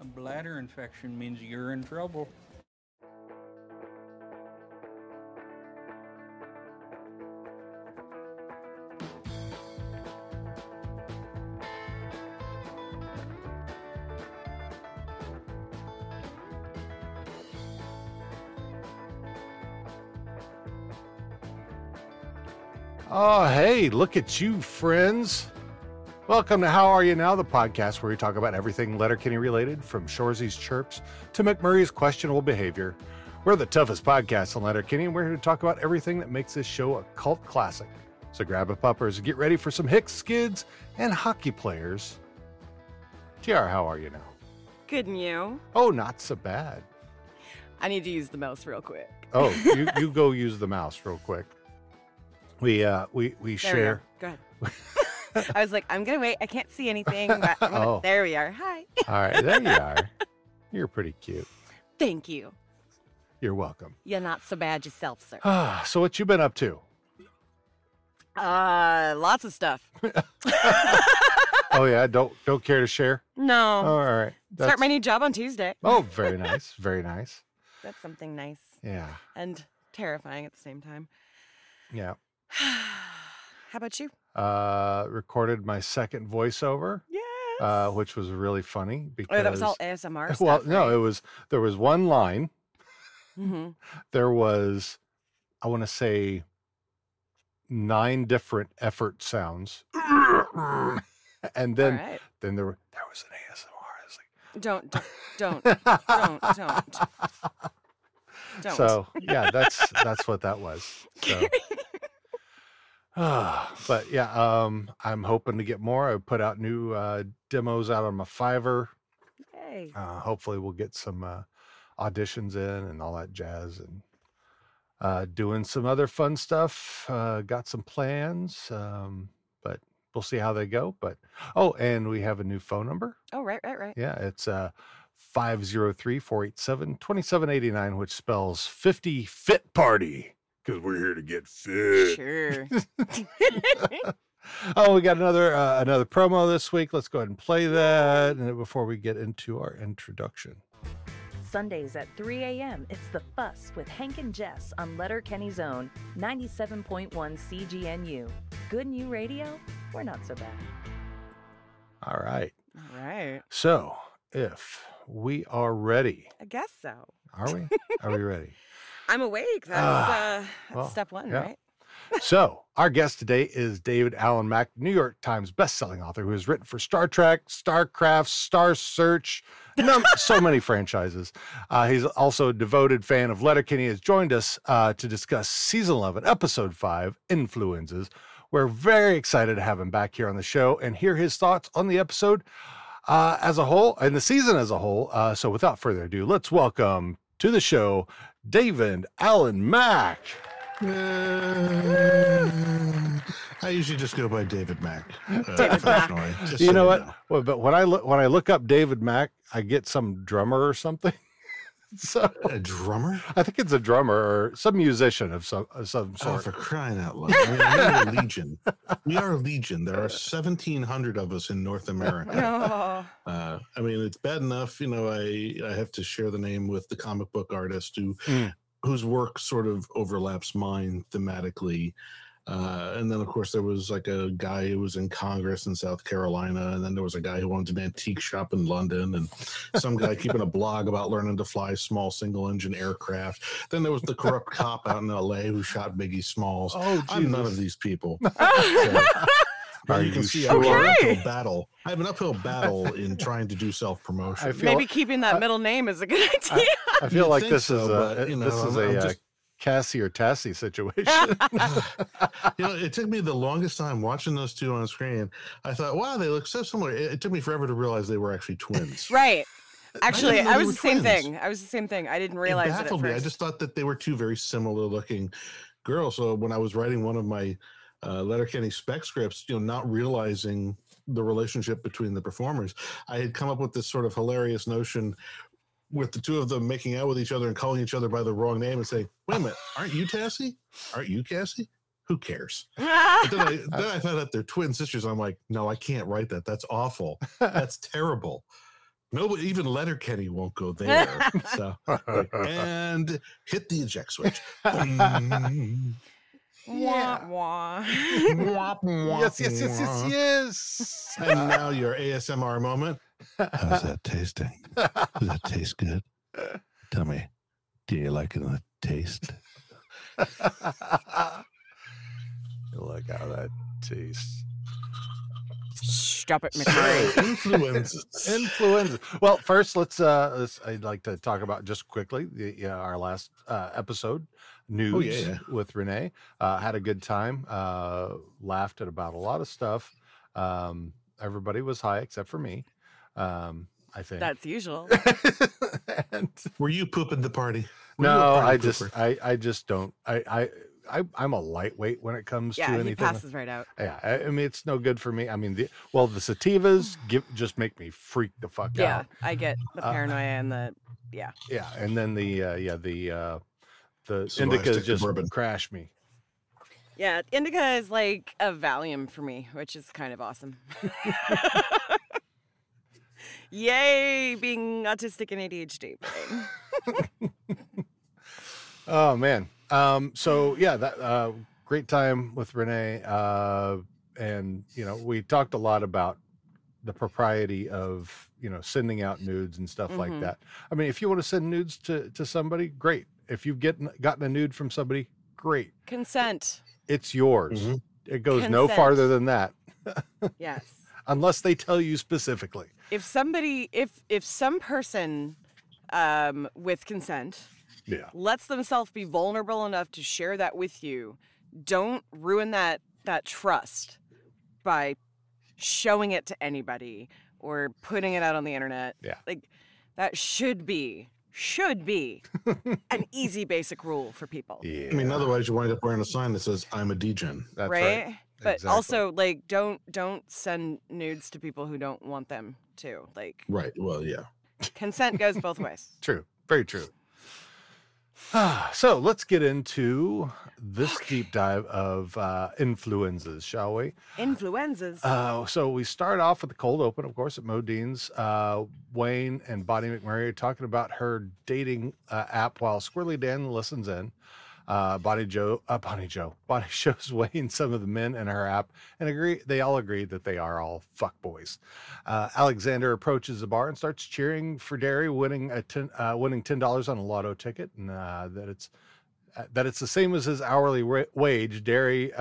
A bladder infection means you're in trouble. Oh, hey, look at you, friends. Welcome to How Are You Now, the podcast where we talk about everything Letterkenny related, from Shoresy's chirps to McMurray's questionable behavior. We're the toughest podcast on Letterkenny, and we're here to talk about everything that makes this show a cult classic. So grab a puppers and get ready for some Hicks skids and hockey players. TR, how are you now? Good and you? Oh, not so bad. I need to use the mouse real quick. Oh, you, you go use the mouse real quick. We uh we we There share. we go. Go ahead. I was like, I'm gonna wait. I can't see anything. But gonna- Oh. There we are. Hi. All right, there you are. You're pretty cute. Thank you. You're welcome. You're not so bad yourself, sir. Ah, so what you been up to? Uh, lots of stuff. Oh yeah, don't don't care to share. No. Oh, all right. Start my new job on Tuesday. Oh, very nice, very nice. That's something nice Yeah, and terrifying at the same time. yeah. How about you? Uh, recorded my second voiceover, Yes. uh, which was really funny because oh, that was all ASMR stuff. well, no, it was there was one line. hmm There was, I want to say, nine different effort sounds, and then right. then there were, there was an ASMR. It's like. Don't, don't, don't, don't, don't. Don't. So yeah, that's that's what that was. So, but yeah, um, I'm hoping to get more. I put out new uh, demos out on my Fiverr. Hey. Uh, hopefully, we'll get some uh, auditions in and all that jazz, and uh, doing some other fun stuff. Uh, got some plans, um, but we'll see how they go. But oh, and we have a new phone number. Oh, right, right, right. Yeah, it's uh 503-487-2789, which spells 50 fit party. Because we're here to get fit. Sure. oh, we got another uh, another promo this week. Let's go ahead and play that and before we get into our introduction. Sundays at 3 a.m. It's The Fuss with Hank and Jess on Letter Letterkenny's own 97.1 CGNU. Good new radio? We're not so bad. All right. All right. So, if we are ready, I guess so. are we? Are we ready? I'm awake. That's, Ah, uh, that's well, step one, yeah. right? So, our guest today is David Alan Mack, New York Times bestselling author who has written for Star Trek, StarCraft, Star Search, num- so many franchises. Uh, he's also a devoted fan of Letterkenny. Has joined us uh, to discuss season 11, episode 5, Influenzas. We're very excited to have him back here on the show and hear his thoughts on the episode uh, as a whole and the season as a whole. Uh, so, without further ado, let's welcome to the show David Alan Mack. Uh, I usually just go by David Mack. Uh, David Mack. professionally, you so know what? Well, but when I look when I look up David Mack, I get some drummer or something. so A drummer? I think it's a drummer or some musician of some of some Oh, sort. for crying out loud. I mean, we're a legion. We are a legion. There are 1,700 of us in North America. Oh, Uh, I mean, it's bad enough, you know, I, I have to share the name with the comic book artist who Mm. whose work sort of overlaps mine thematically. Uh, and then, of course, there was like a guy who was in Congress in South Carolina, and then there was a guy who owned an antique shop in London, and some guy keeping a blog about learning to fly small single-engine aircraft. Then there was the corrupt cop out in L.A. who shot Biggie Smalls. Oh, I'm none of these people. So, Are you can you see I have an uphill battle. I have an uphill battle in trying to do self promotion. I feel maybe keeping that middle name is a good idea. I feel You'd like think this is a but, you know, this is I'm- I'm a uh, just- Cassie or Tassie situation. you know, it took me the longest time watching those two on screen. I thought, wow, they look so similar. It, it took me forever to realize they were actually twins. right. Actually, didn't I was were the same thing. I was the same thing. I didn't It realize it at baffled me. I just thought that they were two very similar looking girls. So when I was writing one of my uh, Letterkenny spec scripts, you know, not realizing the relationship between the performers, I had come up with this sort of hilarious notion with the two of them making out with each other and calling each other by the wrong name and saying, "Wait a minute, aren't you Tassie? Aren't you Cassie? Who cares?" Then I, then I found out they're twin sisters. I'm like, no, I can't write that. That's awful. That's terrible. No, even Letterkenny won't go there. so and hit the eject switch. Boom. Wah, wah. yes, yes, yes, yes, yes. And now your ASMR moment. How's that tasting? Does that taste good? Tell me, do you like the taste? Look how that tastes. Stop it, McMurray. Influences. Influenza. Well, first, let's. Uh, let's I'd like to talk about just quickly the yeah, our last uh, episode news Oh, yeah, yeah. with Renee. Uh, had a good time. Uh, laughed at about a lot of stuff. Um, everybody was high except for me. Um, I think. That's usual. and Were you pooping the party? Were no, party I just, pooper? I, I just don't. I, I, I, I'm a lightweight when it comes to anything. Yeah, he passes right out. Yeah, I, I mean it's no good for me. I mean, the well, the sativas give just make me freak the fuck Yeah, out. Yeah, I get the Uh, paranoia and the yeah. Yeah, and then the uh, yeah the uh, the So do I indicas stick to just bourbon? crash me. yeah. Indica is like a Valium for me, which is kind of awesome. Yay, being autistic and ADHD. Oh man. Um. So yeah, that uh, great time with Renee. Uh, and you know we talked a lot about the propriety of you know sending out nudes and stuff like Mhm. that. I mean, if you want to send nudes to to somebody, great. If you've gotten gotten a nude from somebody, great. Consent. It's yours. Mhm. It goes no farther than that, Yes. unless they tell you specifically. If somebody, if if some person, um, with consent, Yeah. lets themselves be vulnerable enough to share that with you, don't ruin that that trust by showing it to anybody or putting it out on the internet. Yeah. Like that should be should be an easy basic rule for people. Yeah. I mean, otherwise you wind up wearing a sign that says "I'm a degen." that's right? right. But Exactly. also like don't don't send nudes to people who don't want them to. Like Right. Well, yeah. consent goes both ways. True. Very true. so let's get into this deep dive of uh, influenzas, shall we? Influenzas. Uh, so we start off with the cold open, of course, at Modine's. Uh, Wayne and Bonnie McMurray are talking about her dating uh, app while Squirrely Dan listens in. Uh, Bonnie Joe, uh, Bonnie Joe, Bonnie shows Wayne some of the men in her app and agree. They all agree that they are all fuck boys. Uh, Alexander approaches the bar and starts cheering for Dary, winning a ten, uh, winning ten dollars on a lotto ticket, and uh, that it's uh, that it's the same as his hourly wa- wage. Dary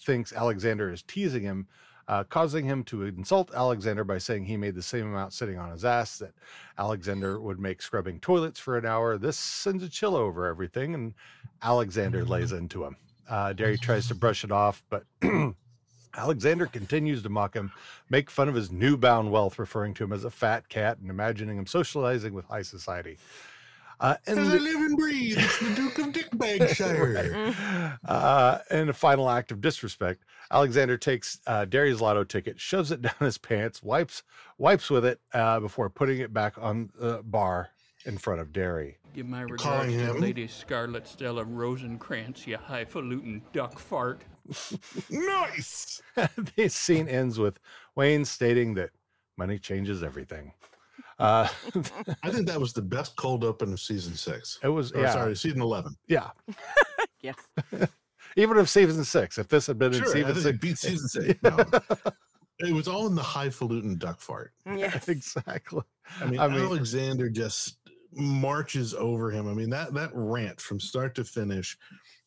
thinks Alexander is teasing him, uh, causing him to insult Alexander by saying he made the same amount sitting on his ass that Alexander would make scrubbing toilets for an hour. This sends a chill over everything, and Alexander lays into him. Uh, Dary tries to brush it off, but Alexander continues to mock him, make fun of his newbound wealth, referring to him as a fat cat and imagining him socializing with high society. Uh, and As I the- live and breathe, it's the Duke of Dickbagshire. uh, in a final act of disrespect, Alexander takes uh, Dary's lotto ticket, shoves it down his pants, wipes wipes with it uh, before putting it back on the bar in front of Dary. Give my regards Calling to him? Lady Scarlet Stella Rosencrantz, you highfalutin duck fart. nice. the scene ends with Wayne stating that money changes everything. Uh, I think that was the best cold open of season six. it was Or, yeah, Sorry, season eleven. yeah. yes. Even if season six, if this had been in Sure, I season think six, it beat season six. No. it was all in the highfalutin duck fart. Yes. exactly. I mean, I mean- Alexander just marches over him. I mean, that that rant from start to finish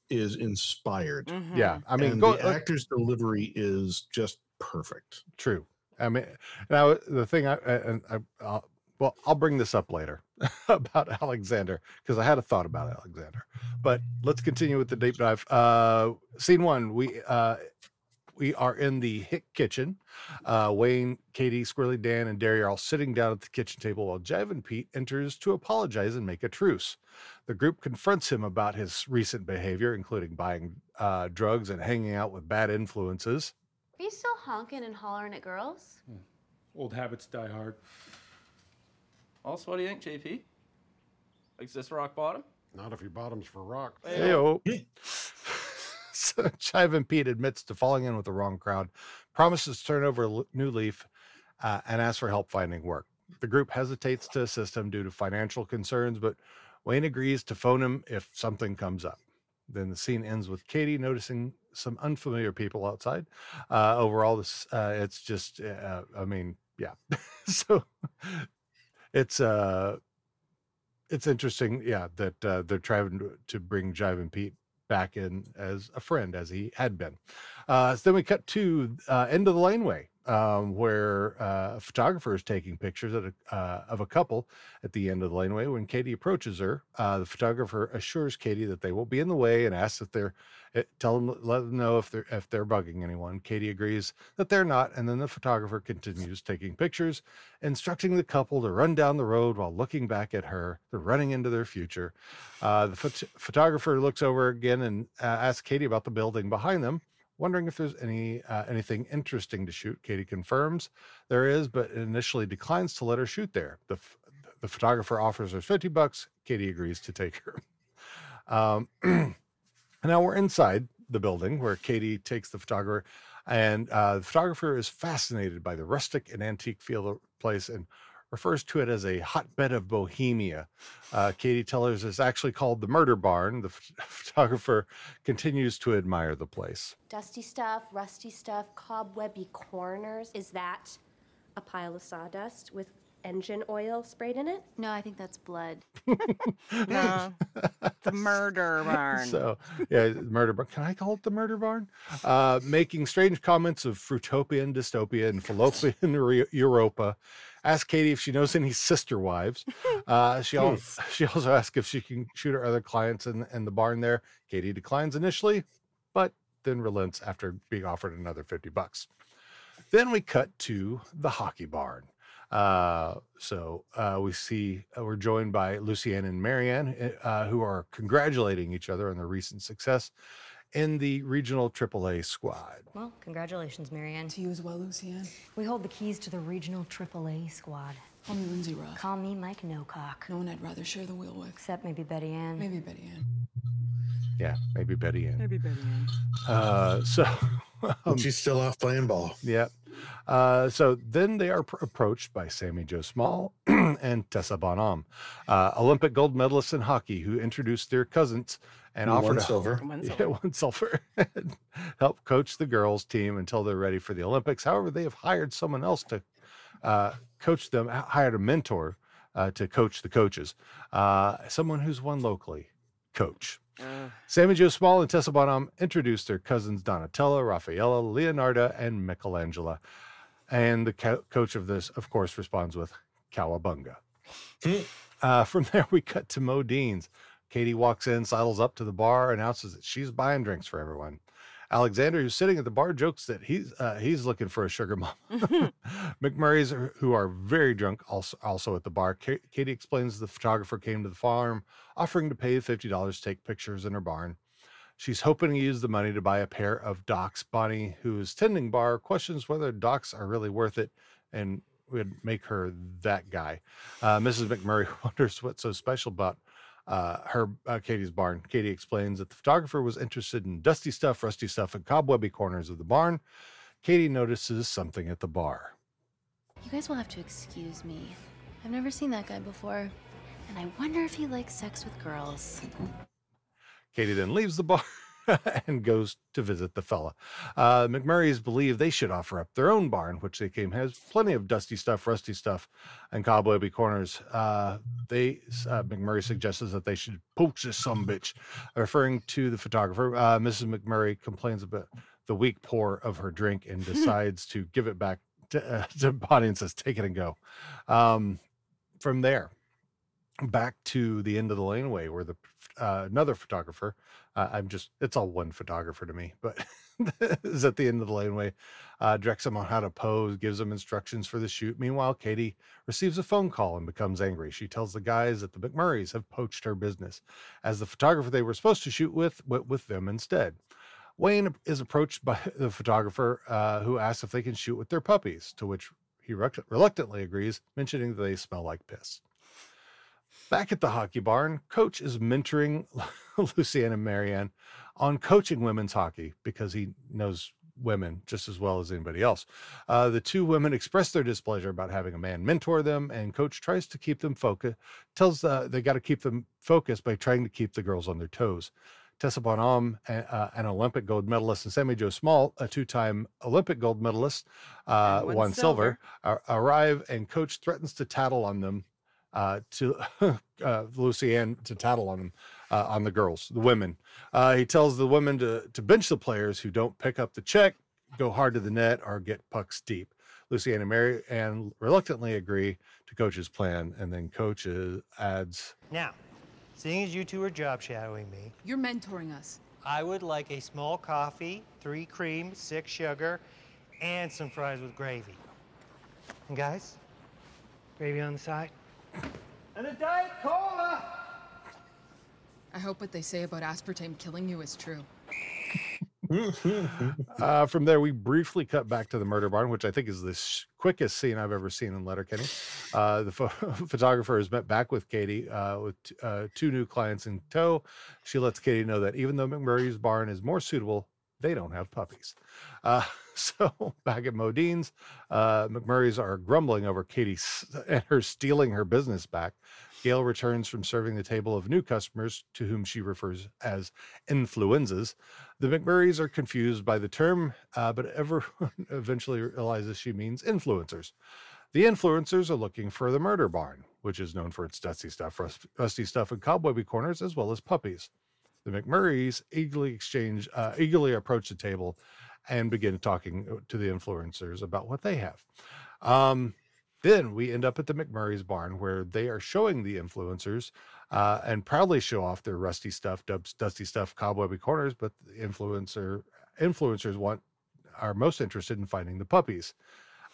is inspired. Mhm. Yeah, I mean, and go, the actor's delivery is just perfect. True. I mean, now the thing I and I, I'll, well, I'll bring this up later about Alexander because I had a thought about Alexander. But let's continue with the deep dive. Uh, scene one, we uh, we are in the Hick kitchen. Uh, Wayne, Katy, Squirrely Dan, and Dary are all sitting down at the kitchen table while Jev and Pete enters to apologize and make a truce. The group confronts him about his recent behavior, including buying uh, drugs and hanging out with bad influences. Are you still honking and hollering at girls? Old habits die hard. Also, what do you think, JP? Is this rock bottom? Not if your bottom's for rock. Heyo. so Chive and Pete admits to falling in with the wrong crowd, promises to turn over a new leaf, uh, and asks for help finding work. the group hesitates to assist him due to financial concerns, but Wayne agrees to phone him if something comes up. Then the scene ends with Katy noticing some unfamiliar people outside. Uh, overall, this uh, it's just, uh, I mean, yeah. so it's uh, it's interesting, yeah, that uh, they're trying to, bring Jive and Pete back in as a friend as he had been. Uh, so then we cut to uh, end of the laneway um, where uh, a photographer is taking pictures a, uh, of a couple at the end of the laneway. When Katy approaches her, uh, the photographer assures Katy that they won't be in the way and asks if they're eh, tell them let them know if they're if they're bugging anyone. Katy agrees that they're not, and then the photographer continues taking pictures, instructing the couple to run down the road while looking back at her. They're running into their future. Uh, the phot- photographer looks over again and uh, asks Katy about the building behind them wondering if there's any uh, anything interesting to shoot. Katy confirms there is, but initially declines to let her shoot there. The f- the photographer offers her 50 bucks. Katy agrees to take her. Um, now we're inside the building where Katy takes the photographer, and uh, the photographer is fascinated by the rustic and antique feel of the place and refers to it as a hotbed of bohemia. Uh, Katy Tellers is actually called the Murder Barn. The ph- photographer continues to admire the place. Dusty stuff, rusty stuff, cobwebby corners. Is that a pile of sawdust with engine oil sprayed in it? No, I think that's blood. No, the murder barn. So, yeah, murder barn. Can I call it the murder barn? Uh, making strange comments of fruitopian dystopia and fallopian Re- Europa. Ask Katy if she knows any sister wives. Uh, she, al- she also asks if she can shoot her other clients in, in the barn there. Katy declines initially, but then relents after being offered another 50 bucks. Then we cut to the hockey barn. Uh, so uh, we see uh, we're joined by Lucy-Anne and Mary-Anne, uh, who are congratulating each other on their recent success in the regional AAA squad. Well, congratulations, Mary-Anne. To you as well, Lucy-Anne. We hold the keys to the regional AAA squad. Call me Lindy Ruff. Call me Mike Nocock. No one I'd rather share the wheel with. Except maybe Betty-Anne. Maybe Betty-Anne. Yeah, maybe Betty-Anne. Maybe Betty-Anne. Uh, so um, She's still off playing ball. Yeah. Uh, so then they are pr- approached by Sami Jo Small and Tessa Bonhomme, uh, Olympic gold medalists in hockey, who introduced their cousins and One offered to silver. One yeah, one silver, and help coach the girls team until they're ready for the Olympics. However, they have hired someone else to uh, coach them, hired a mentor uh, to coach the coaches, uh, someone who's won locally, coach. Uh, Sami Jo Small and Tessa Bonhomme introduced their cousins Donatella, Raffaella, Leonardo, and Michelangelo. And the co- coach of this, of course, responds with Cowabunga. uh, from there, we cut to Modine's. Katie walks in, sidles up to the bar, announces that she's buying drinks for everyone. Alexander, who's sitting at the bar, jokes that he's uh, he's looking for a sugar mom. McMurray's, who are very drunk, also also at the bar. Ka- Katy explains the photographer came to the farm, offering to pay fifty dollars to take pictures in her barn. She's hoping to use the money to buy a pair of Doc's. Bonnie, who is tending bar, questions whether Doc's are really worth it, and would make her that guy. Uh, Mrs. McMurray wonders what's so special about uh, her uh, Katy's barn. Katy explains that the photographer was interested in dusty stuff, rusty stuff, and cobwebby corners of the barn. Katy notices something at the bar. You guys will have to excuse me. I've never seen that guy before, and I wonder if he likes sex with girls. Katy then leaves the bar and goes to visit the fella. Uh, McMurrays believe they should offer up their own barn, which they claim has plenty of dusty stuff, rusty stuff, and cobwebby corners. Uh, they uh, McMurray suggests that they should poach this some bitch, referring to the photographer. Uh, Mrs. McMurray complains about the weak pour of her drink and decides to give it back to, uh, to Bonnie and says, "Take it and go." Um, from there, back to the end of the laneway where the uh, another photographer uh, i'm just it's all one photographer to me but is at the end of the laneway uh, directs them on how to pose gives them instructions for the shoot. Meanwhile katy receives a phone call and becomes angry. She tells the guys that the mcmurrays have poached her business as the photographer they were supposed to shoot with went with them instead. Wayne is approached by the photographer uh, who asks if they can shoot with their puppies to which he reluctantly agrees mentioning that they smell like piss Back at the hockey barn, coach is mentoring Lucy-Anne and Mary-Anne on coaching women's hockey because he knows women just as well as anybody else. Uh, the two women express their displeasure about having a man mentor them, and coach tries to keep them focused, tells uh, they got to keep them focused by trying to keep the girls on their toes. Tessa Bonhomme, uh, an Olympic gold medalist, and Sami Jo Small, a two-time Olympic gold medalist, uh, one won silver, ar- arrive, and coach threatens to tattle on them, uh, to uh, Lucy-Anne to tattle on them, uh, on the girls, the women. Uh, he tells the women to to bench the players who don't pick up the check, go hard to the net, or get pucks deep. Lucy-Anne and Mary-Anne reluctantly agree to coach's plan, and then coach uh, adds. Now, seeing as you two are job shadowing me, You're mentoring us. I would like a small coffee, three cream, six sugar, and some fries with gravy. And guys, gravy on the side. And a Diet Cola! I hope what they say about aspartame killing you is true. Uh, from there, we briefly cut back to the murder barn, which I think is the sh- quickest scene I've ever seen in Letterkenny. Uh, the pho- photographer has met back with Katy uh, with t- uh, two new clients in tow. She lets Katy know that even though McMurray's barn is more suitable, they don't have puppies. Uh, so back at Modine's, uh, McMurray's are grumbling over Katy and her stealing her business back. Gail returns from serving the table of new customers to whom she refers as influenzas. The McMurrays are confused by the term, uh, but everyone eventually realizes she means influencers. The influencers are looking for the murder barn, which is known for its dusty stuff, rust- rusty stuff, and cobwebby corners, as well as puppies. The McMurrays eagerly exchange, uh, eagerly approach the table, and begin talking uh, to the influencers about what they have. Um, then we end up at the McMurray's barn where they are showing the influencers uh, and proudly show off their rusty stuff, dubs, dusty stuff, cobwebby corners. But the influencer influencers want are most interested in finding the puppies.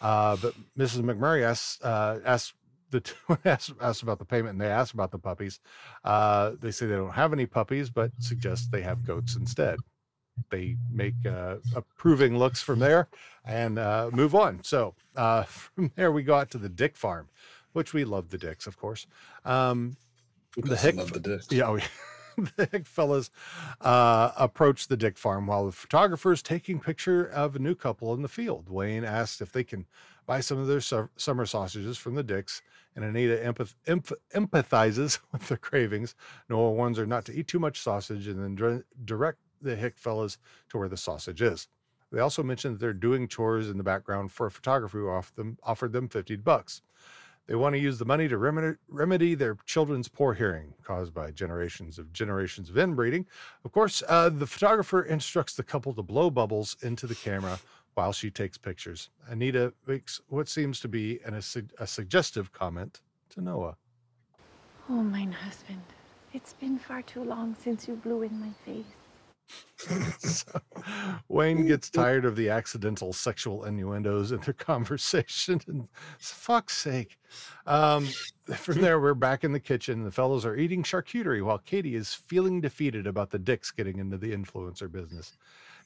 Uh, but Mrs. McMurray asks uh, asks the two asks, asks about the payment and they ask about the puppies. Uh, they say they don't have any puppies, but suggest they have goats instead. They make uh, approving looks from there and uh, move on. So uh, from there, we got to the Dyck Farm, which we love the Dicks, of course. Um, the Hick, love the Dicks? yeah, we, the Hick fellas uh, approach the Dyck Farm while the photographer is taking picture of a new couple in the field. Wayne asks if they can buy some of their su- summer sausages from the Dycks, and Anita empath- empathizes with their cravings. Noah warns her not to eat too much sausage, and then dire- direct the Hick fellas to where the sausage is. They also mention that they're doing chores in the background for a photographer who offered them, offered them 50 bucks. They want to use the money to remedy, remedy their children's poor hearing caused by generations of generations of inbreeding. Of course, uh, the photographer instructs the couple to blow bubbles into the camera while she takes pictures. Anita makes what seems to be an, a, a suggestive comment to Noah. Oh, mine husband, it's been far too long since you blew in my face. So, Wayne gets tired of the accidental sexual innuendos in their conversation. And fuck's sake. Um, from there, we're back in the kitchen. The fellows are eating charcuterie while Katy is feeling defeated about the dicks getting into the influencer business.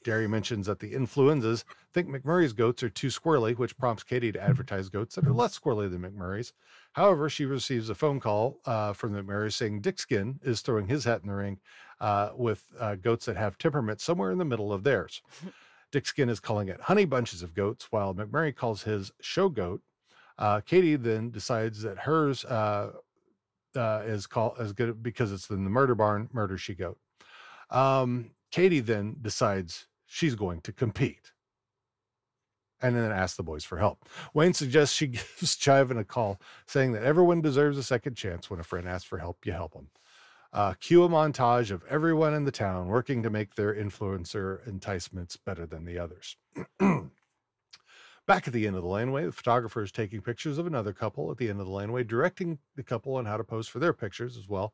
Dary mentions that the influenzas think McMurray's goats are too squirrely, which prompts Katy to advertise goats that are less squirrely than McMurray's. However, she receives a phone call uh, from the McMurray saying Dick Skin is throwing his hat in the ring uh, with uh, goats that have temperament somewhere in the middle of theirs. Dick Skin is calling it honey bunches of goats, while McMurray calls his show goat. Uh, Katy then decides that hers uh, uh, is called as good because it's in the murder barn, murder she goat. Um, Katy then decides she's going to compete and then ask the boys for help. Wayne suggests she gives Chiven a call, saying that everyone deserves a second chance. When a friend asks for help, you help them. Uh, cue a montage of everyone in the town working to make their influencer enticements better than the others. Back at the end of the laneway, the photographer is taking pictures of another couple at the end of the laneway, directing the couple on how to pose for their pictures as well,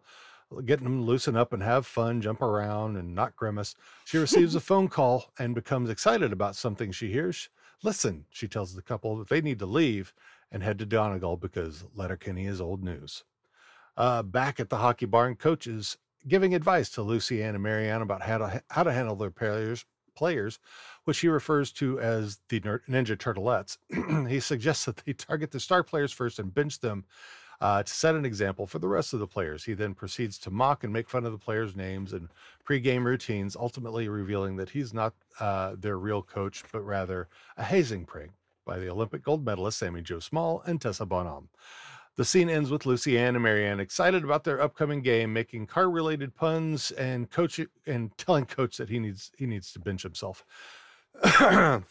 getting them to loosen up and have fun, jump around, and not grimace. She receives a phone call and becomes excited about something she hears. Listen, she tells the couple that they need to leave and head to Donegal because Letterkenny is old news. Uh, back at the hockey barn, coach is giving advice to Lucy-Anne and Mary-Anne about how to how to handle their players, players, which he refers to as the Ninja Turtleettes. he suggests that they target the star players first and bench them uh, to set an example for the rest of the players. He then proceeds to mock and make fun of the players' names and pregame routines, ultimately revealing that he's not uh, their real coach, but rather a hazing prank by the Olympic gold medalist Sami Jo Small and Tessa Bonhomme. The scene ends with Lucy-Anne and Mary-Anne excited about their upcoming game, making car-related puns and coach and telling coach that he needs he needs to bench himself.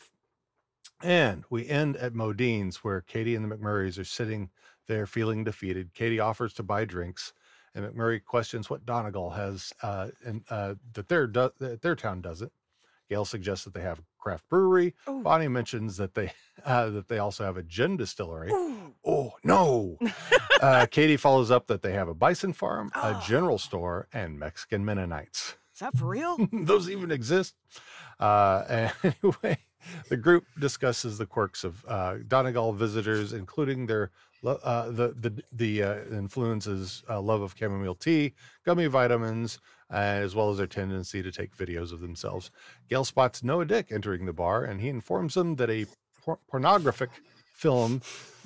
and we end at Modine's, where Katy and the McMurrays are sitting there feeling defeated. Katy offers to buy drinks, and McMurray questions what Donegal has uh, and uh, that their do- that their town doesn't. Gail suggests that they have a craft brewery. Ooh. Bonnie mentions that they uh, that they also have a gin distillery. Oh no! uh, Katy follows up that they have a bison farm, a general store, and Mexican Mennonites. Is that for real? Those even exist. Uh, anyway, the group discusses the quirks of uh, Donegal visitors, including their uh, the the the uh, influences uh, love of chamomile tea, gummy vitamins, uh, as well as their tendency to take videos of themselves. Gail spots Noah Dyck entering the bar, and he informs them that a por- pornographic film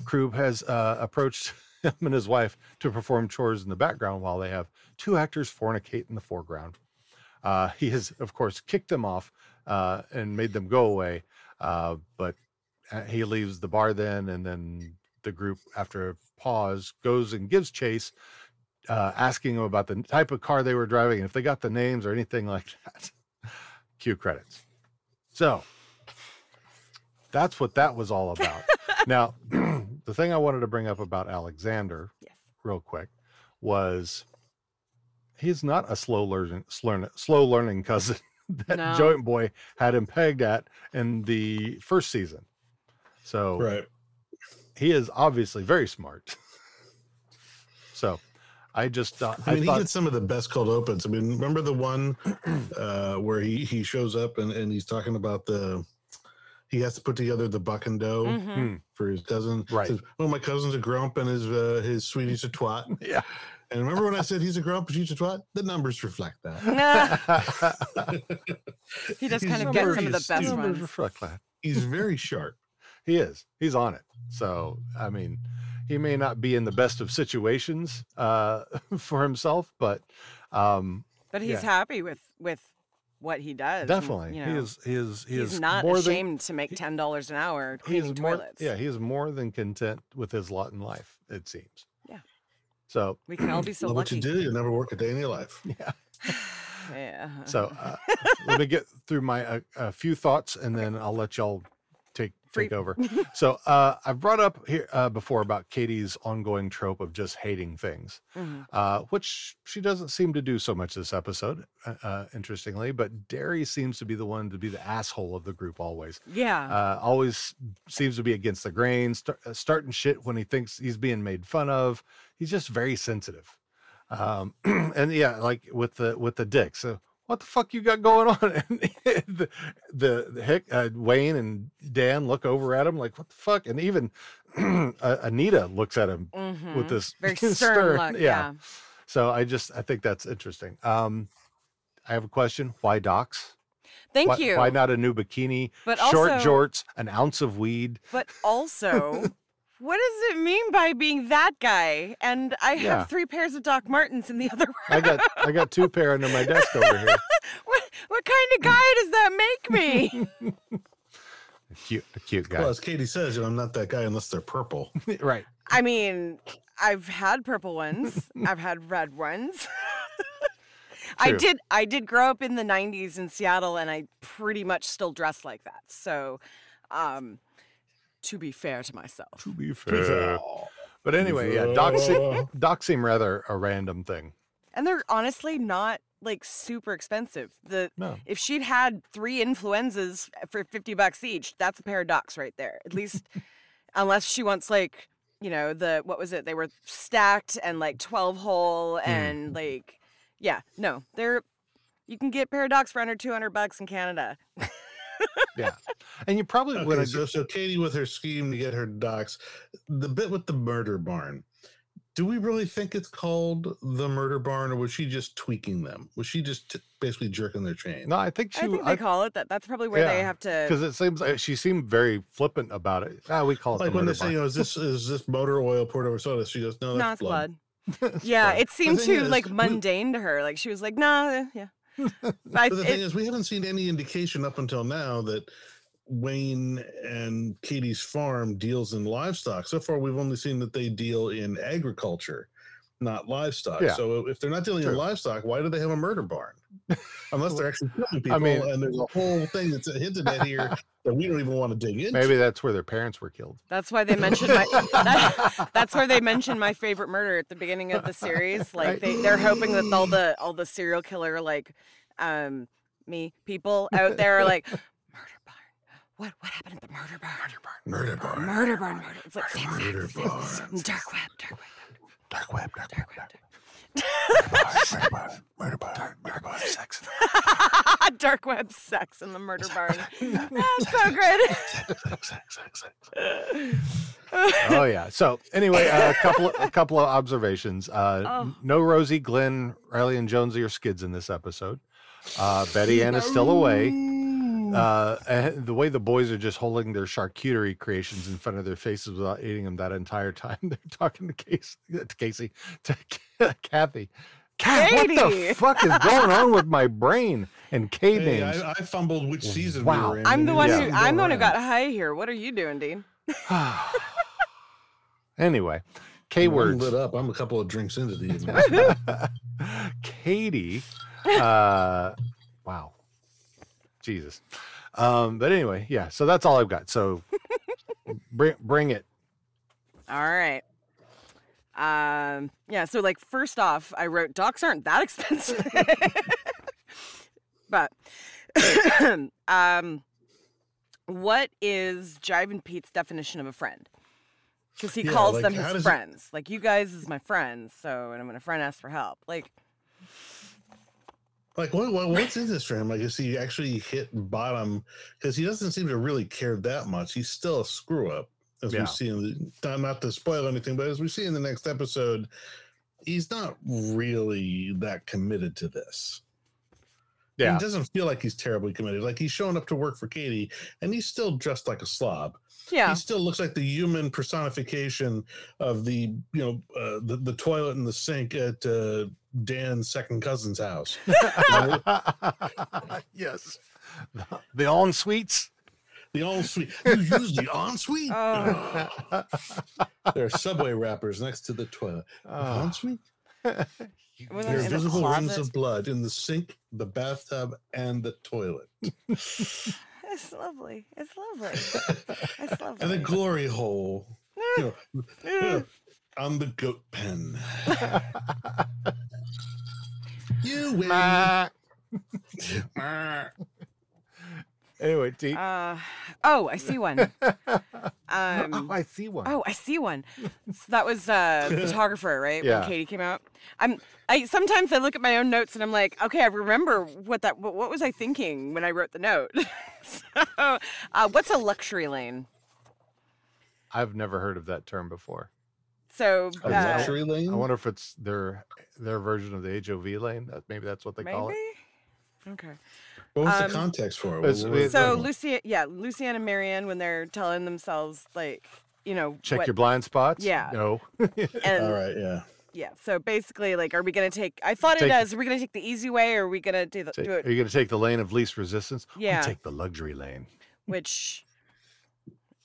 crew has uh, approached him and his wife to perform chores in the background while they have two actors fornicate in the foreground. Uh, he has, of course, kicked them off uh, and made them go away. Uh, but uh, he leaves the bar then, and then the group, after a pause, goes and gives chase, uh, asking them about the type of car they were driving and if they got the names or anything like that. Cue credits. So that's what that was all about. now, the thing I wanted to bring up about Alexander, yes. real quick, was he's not a slow learning slow, slow learning cousin that No. joint boy had him pegged at in the first season. So Right. he is obviously very smart. so I just uh, I mean, thought, he gets some of the best cold opens. I mean, remember the one uh, where he he shows up and, and he's talking about the he has to put together the buck and dough Mhm. Hmm. for his cousin. Right. Says, oh, my cousin's a grump and his uh, his sweetie's a twat. yeah. And remember when I said he's a grump and she's a twat? The numbers reflect that. he does kind of get very some of the best astute. ones. reflect that. He's very sharp. He is. He's on it. So, I mean, he may not be in the best of situations uh, for himself, but um, But he's yeah. happy with with what he does. and, definitely you he is. He is. He he's is not more ashamed to make ten dollars an hour Than, he cleaning is more. toilets. Yeah, he is more than content with his lot in life. It seems. Yeah. So We can all be so Love what you do. You'll never work a day in your life. Yeah. Yeah. So uh, let me get through my uh, a few thoughts, and then I'll let y'all take take over. so uh, I've brought up here uh, before about Katy's ongoing trope of just hating things, Mhm. uh, which she doesn't seem to do so much this episode, uh, uh, interestingly. But Dary seems to be the one to be the asshole of the group always. Yeah. Uh, always seems to be against the grain, start, uh, starting shit when he thinks he's being made fun of. He's just very sensitive. Um, and yeah, like with the with the dick. So what the fuck you got going on? And the the, the heck, uh, Wayne and Dan look over at him like, what the fuck? And even uh, Anita looks at him Mhm. with this Very stern look, yeah. So I just I think that's interesting. Um, I have a question. Why docs? Thank why, you. Why not a new bikini? But short also- jorts, an ounce of weed. But also, what does it mean by being that guy? And I have three pairs of Doc Martens in the other room. I got I got two pair under my desk over here. what, what kind of guy does that make me? Cute, a cute guy. Well, as Katy says, you know, I'm not that guy unless they're purple. right. I mean, I've had purple ones. I've had red ones. I did I did grow up in the 90s in Seattle and I pretty much still dress like that. So, um to be fair to myself. To be fair. But anyway, yeah, docs se- docs seem rather a random thing. And they're honestly not like super expensive. The No. if she'd had three influenzas for 50 bucks each, that's a pair of docs right there. At least unless she wants like, you know, the what was it? They were stacked and like 12 hole Hmm. and like yeah, no. They're you can get pair of docs for under 200 bucks in Canada. Yeah. And you probably Okay, would so, so Katy with her scheme to get her docs, the bit with the murder barn. do we really think it's called the murder barn, or was she just tweaking them? Was she just t- basically jerking their chain? No, I think she. I think they call it that. That's probably where they have to. Because it seems like she seemed very flippant about it. Ah, we call it like the when they say, barn. "Oh, is this is this motor oil poured over soda?" She goes, "No, no, that's it's blood." blood. yeah, it seemed too is, like we- mundane to her. Like she was like, nah, yeah. But the thing is, we haven't seen any indication up until now that Wayne and Katy's farm deals in livestock. So far, we've only seen that they deal in agriculture, not livestock. Yeah. So if they're not dealing in livestock, why do they have a murder barn? Unless they're actually killing people. mean- and there's a whole thing that's hinted at here that we don't even want to dig into. Maybe that's where their parents were killed. That's why they mentioned my. that- that's where they mentioned my favorite murder at the beginning of the series. Like they, they're hoping that all the all the serial killer like, um, me people out there are like, murder barn. What what happened at the murder barn? Murder barn. Murder barn. Murder barn. Murder. It's like Murder same, same, barn. dark web. Dark web. Dark web, dark web, dark web. Murder barn. Murder barn. Sex. dark web sex in the murder barn. That's so good. oh yeah. So anyway, a couple a couple of observations. Uh, Oh. No Rosie, Glenn, Riley, and Jonesy are skids in this episode. Uh, Betty-Anne is still away. Uh, the way the boys are just holding their charcuterie creations in front of their faces without eating them that entire time, they're talking to Casey, to Casey, to Kathy. Kat, what the fuck is going on with my brain and K Hey, names? I, I fumbled which season Wow. we were in. I'm the one was who I'm the one who got high here. What are you doing, Dean? anyway, K I'm words. lit up. I'm a couple of drinks into the evening. Katy, uh, wow, Jesus. Um, but anyway, yeah. So that's all I've got. So bring bring it. All right. Um, yeah, so like first off, I wrote docs aren't that expensive. but um what is Jive and Pete's definition of a friend? Because he Yeah, calls like, them his does it- friends. Like you guys is my friends, so and when a friend asks for help. Like Like what, what what's in this for him? Like is he actually hit bottom? Because he doesn't seem to really care that much. He's still a screw up, as Yeah. we see in the not, not to spoil anything, but as we see in the next episode, he's not really that committed to this. Yeah. He doesn't feel like he's terribly committed. Like he's showing up to work for Katy and he's still dressed like a slob. Yeah. He still looks like the human personification of the, you know, uh, the, the toilet and the sink at uh, Dan's second cousin's house. yes. The, the ensuites. The ensuite. You use the ensuite? Oh. there are subway wrappers next to the toilet. Oh. Ensuite? Was There are in the visible rings of blood in the sink, the bathtub, and the toilet. It's lovely. It's lovely. It's lovely. and the glory hole. You know, on the goat pen. you win. anyway, T. Uh, oh, I see one. Um, oh, I see one. Oh, I see one. So that was uh, photographer, right? Yeah. When Katy came out. I'm. I sometimes I look at my own notes and I'm like, okay, I remember what that. What, what was I thinking when I wrote the note? so, uh, what's a luxury lane? I've never heard of that term before. So A uh, luxury I wonder if it's their their version of the HOV lane. Maybe that's what they call it. Okay. What was Um, the context for it? it's- What- what- So Lucy, yeah, Luciana and Mary-Anne, when they're telling themselves like, you know, Check what- your blind spots. Yeah. No. And All right, yeah. yeah, so basically, like, are we gonna take? I thought Take- it as, are we gonna take the easy way, or are we gonna do the, Take- do it? Are you going to take the lane of least resistance? We Yeah. take the luxury lane. Which,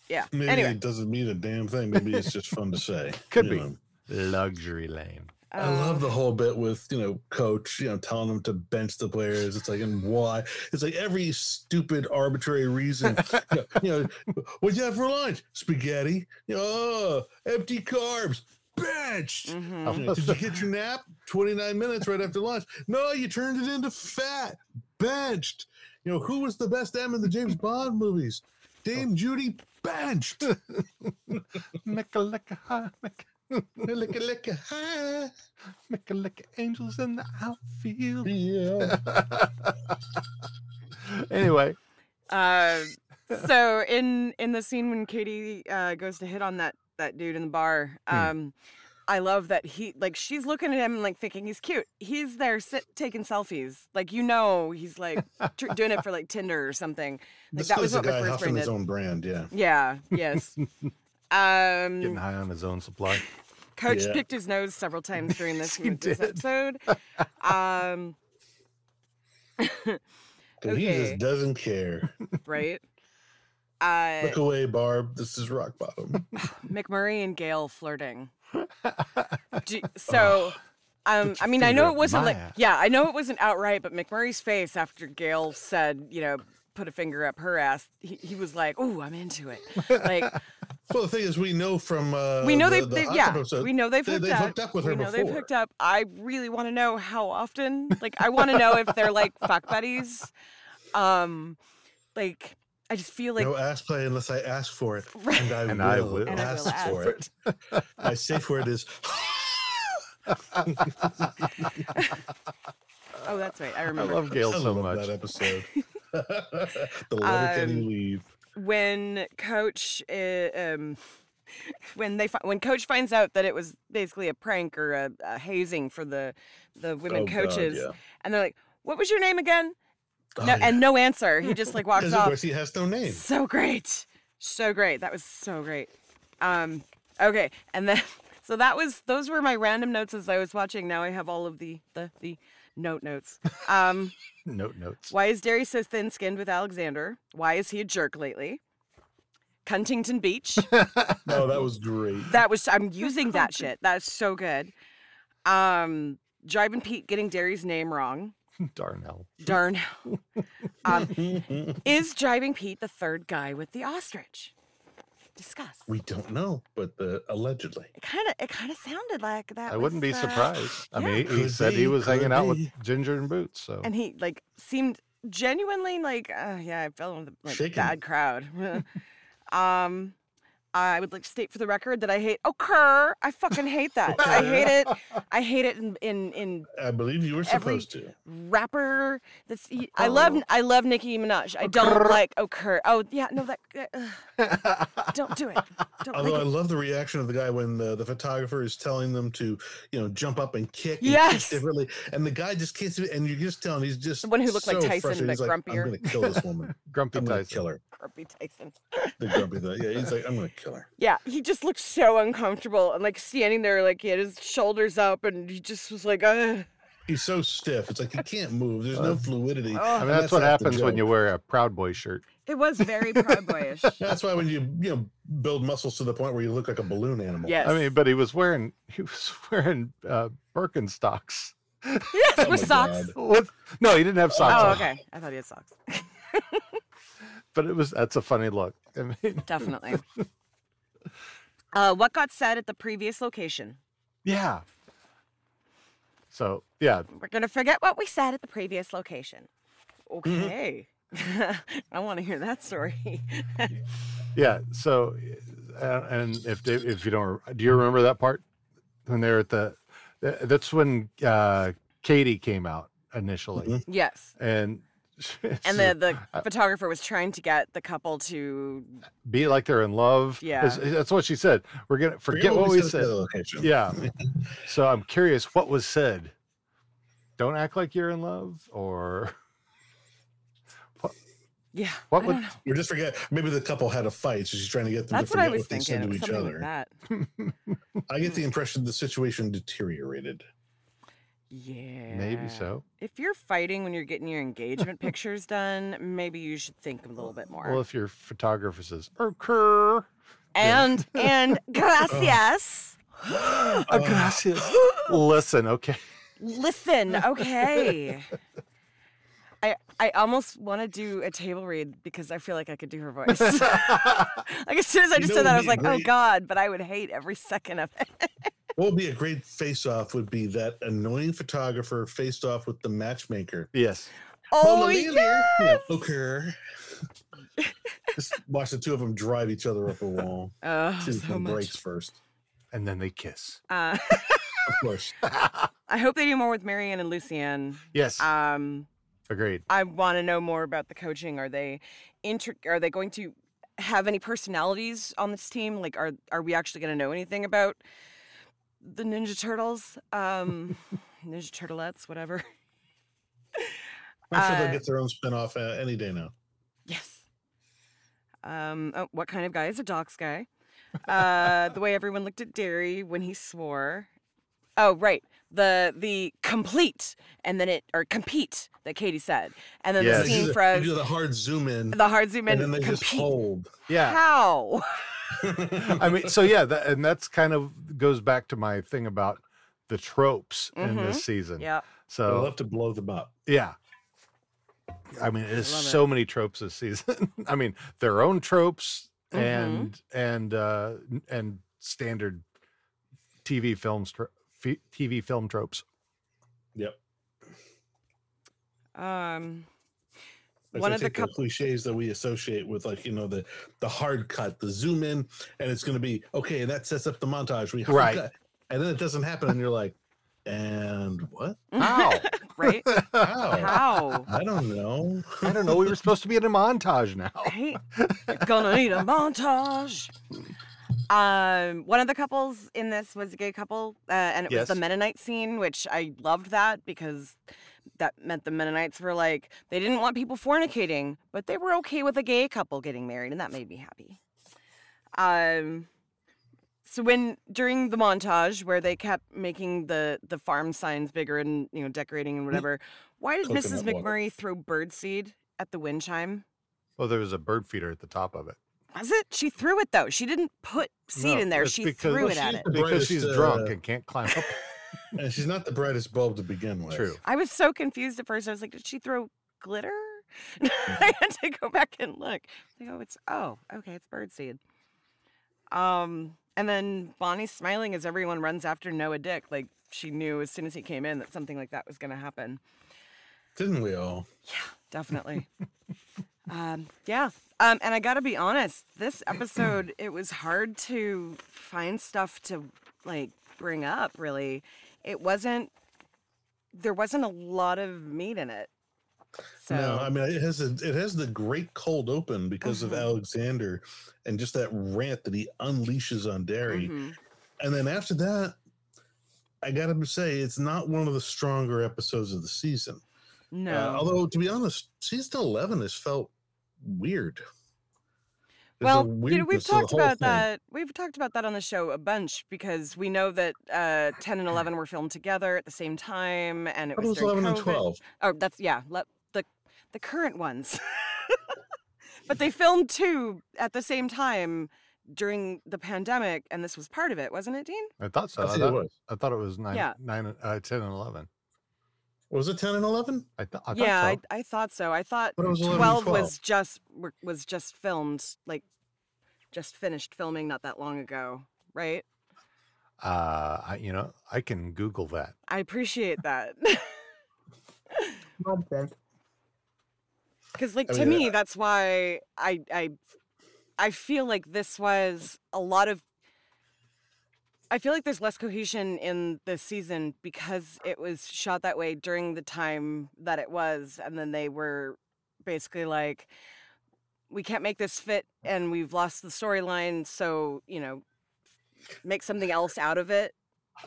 yeah. Maybe anyway, it doesn't mean a damn thing. Maybe it's just fun to say. Could you be. know. Luxury lane. I love the whole bit with you know coach you know telling them to bench the players. It's like and why? It's like every stupid arbitrary reason. you, know, you know, what you have for lunch? Spaghetti. You know, oh, empty carbs. Benched. Mhm. Did you get your nap? Twenty nine minutes right after lunch. No, you turned it into fat. Benched. You know who was the best M in the James Bond movies? Dame Judi benched. Mecca high, mecca, Licka licka hi. mecca lecca angels in the outfield. Yeah. anyway, Uh, so in in the scene when Katy uh, goes to hit on that that dude in the bar, Hmm. um, I love that he like she's looking at him and like thinking he's cute. He's there sit, taking selfies. Like you know he's like tr- doing it for like Tinder or something. Like This that was was the what guy McFirst huffing Brain his did. own brand. Yeah. Yeah. Yes. Um, Getting high on his own supply. Coach Yeah. picked his nose several times during this, He this did. episode. Um, 'Cause He just doesn't care. right? Uh, Look away, Barb. This is rock bottom. McMurray and Gail flirting. Do, so, um, I mean, I know it wasn't like, ass. yeah, I know it wasn't outright, but McMurray's face after Gail said, you know, put a finger up her ass, he, he was like, "Ooh, I'm into it." Like, well, the thing is, we know from uh, we know the, they, the they yeah, Tub episode, we know they've they, hooked they've up. hooked up with we her know before. they've hooked up. I really want to know how often. Like, I want to know if they're like fuck buddies. Um, like, I just feel like no ass play unless I ask for it, Right. and I And will, I will. And I will ask ask for it. My safe word is. oh, that's right, I remember. I remember. love Gail I so love much. that episode. the letter can Um, you leave? When coach uh, um when they fi- when coach finds out that it was basically a prank or a, a hazing for the the women Oh, God, coaches yeah. and they're like what was your name again? Oh, no, yeah. and no answer. He just like walks of off. he has no name. so great. So great. That was so great. Um okay. And then so that was those were my random notes as i was watching. Now i have all of the the the note notes. Um Note notes. why is Dary so thin skinned with Alexander? Why is he a jerk lately? Cuntington Beach. No, that was great. that was I'm using that shit. That's so good. Um Driving Pete getting Dary's name wrong. Darnell. Darn. um, is Driving Pete the third guy with the ostrich? Discuss. we don't know, but the allegedly. It kind of it kind of sounded like that. I wouldn't be uh, surprised. I yeah. mean, he, he Could said he was hanging could out with. Ginger and Boots. So and he like seemed genuinely like uh, yeah i fell in the like, bad crowd um i would like to state for the record that i hate oh Kerr. i fucking hate that i hate it i hate it in in, in I believe you were supposed to. rapper that's I love i love nicki minaj i don't like oh Kerr. oh yeah no that uh, don't do it don't Although make I it. love the reaction of the guy when the, the photographer is telling them to, you know, jump up and kick, and kick Yes. differently, and the guy just can't do it, and you're just telling he's just The one who looked like Tyson, frustrated. but He's like, grumpier. I'm gonna kill this woman. Grumpy I'm gonna Tyson. kill her. Grumpy Tyson. The grumpy guy. Yeah, he's like, I'm gonna kill her. Yeah, he just looked so uncomfortable and like standing there, like he had his shoulders up, and he just was like, uh, He's so stiff. It's like he can't move. There's no fluidity. Oh. I mean, and that's what happens when you wear a Proud Boy shirt. it was very Proud Boyish. That's why when you you know build muscles to the point where you look like a balloon animal. Yes. I mean, but he was wearing he was wearing uh, Birkenstocks. yes, Oh with socks. God. With, no, he didn't have socks. Oh, on, okay. I thought he had socks. But it was that's a funny look. I mean, Definitely. Uh, what got said at the previous location? yeah. So yeah, We're gonna forget what we said at the previous location. Okay. I want to hear that story. yeah. So, uh, and if they, if you don't, do you remember that part when they're at the? That's when uh, Katy came out initially, yes. and And the the photographer was trying to get the couple to be like they're in love. Yeah. That's- that's what she said. We're gonna forget, what, we said. Yeah. so I'm curious what was said. Don't act like you're in love, or yeah. what I would don't know. Or just forget. Maybe the couple had a fight, so she's trying to get them That's to what I forget was what they said to each something like other. that. I get the impression the situation deteriorated. Yeah. maybe so? If you're fighting when you're getting your engagement pictures done, maybe you should think a little bit more. Well, if your photographer says occur, and and gracias. oh, gracias. Listen, okay. Listen, okay. I I almost want to do a table read because I feel like I could do her voice. like as soon as I You just know said that, I was like, oh? God, but I would hate every second of it. What would be a great face-off would be that annoying photographer faced off with the matchmaker. Yes. Oh, Mama yeah! Okay. Just watch the two of them drive each other up a wall. Oh, See so much. breaks first. And then they kiss. Uh, Of course. I hope they do more with Mary-Anne and Lucy-Anne. Yes. Um, Agreed. I want to know more about the coaching. Are they inter- Are they going to have any personalities on this team? Like, are are we actually going to know anything about the Ninja Turtles, um, Ninja Turtleettes, whatever. I'm sure Uh, they'll get their own spinoff uh, any day now. Yes. Um, oh, what kind of guy is a docs guy? Uh, the way everyone looked at Dary when he swore. Oh, right. The the complete and then it or compete that Katy said, and then the scene do the- do the hard zoom in. the hard zoom in. and then they just hold. Yeah. How? I mean, so yeah, that, and that's kind of goes back to my thing about the tropes in Mhm. this season. Yeah. So I love to blow them up. yeah. I mean, there's love so many tropes this season. I mean, their own tropes Mhm. and and uh and standard TV films tro- TV film tropes. Yep. Um, Like one I of the take couple. cliches that we associate with like you know the the hard cut, the zoom in, and it's going to be okay. and That sets up the montage. We hard Right. cut, and then it doesn't happen, and you're like, and what? How? right? How? How? I don't know. I don't know. We were supposed to be in a montage now. Hey, you're gonna need a montage. Um, one of the couples in this was a gay couple, uh, and it was the Mennonite scene, which I loved that because that meant the Mennonites were like they didn't want people fornicating, but they were okay with a gay couple getting married, and that made me happy. Um, so when during the montage where they kept making the the farm signs bigger and you know decorating and whatever, why did Mrs. Coconut water. McMurray throw birdseed at the wind chime? Well, there was a bird feeder at the top of it. Was it? She threw it though. She didn't put seed No, in there. She because- threw well, it at it. Because brightest, she's drunk uh, and can't climb up. and she's not the brightest bulb to begin with. True. I was so confused at first. I was like, did she throw glitter? I had to go back and look. Like, oh, it's oh, okay, it's birdseed. Um, and then Bonnie smiling as everyone runs after Noah Dyck, like she knew as soon as he came in that something like that was going to happen. Didn't we all? Yeah, definitely. um, yeah. Um, and I got to be honest, this episode, it was hard to find stuff to like bring up, really. It wasn't, there wasn't a lot of meat in it. So, No, I mean it has a, it has the great cold open because Mhm. of Alexander and just that rant that he unleashes on Dary. mhm. And then after that, I gotta say it's not one of the stronger episodes of the season. Uh, no. although to be honest, season eleven has felt weird. There's a well, you know, we've weirdness to the talked about thing. that. We've talked about that on the show a bunch because we know that uh, 10 and 11 were filmed together at the same time, and it was, was during 11 and COVID. 12? Oh, that's yeah, le- the the current ones. but they filmed two at the same time during the pandemic, and this was part of it, wasn't it, Dean? I thought so. I I think it thought, was. I thought it was nine, Yeah. nine, uh, 10 and 11. Was it ten and eleven? I, th- I thought yeah, so. I, I thought so. I thought was 12 12. was just was just filmed, like just finished filming not that long ago, right? Uh, I, you know, I can Google that. I appreciate that. Because, like, I to mean, me, uh, that's why I, I, I feel like this was a lot of. I feel like there's less cohesion in this season because it was shot that way during the time that it was, and then they were basically like, "We can't make this fit, and we've lost the storyline, so you know, make something else out of it."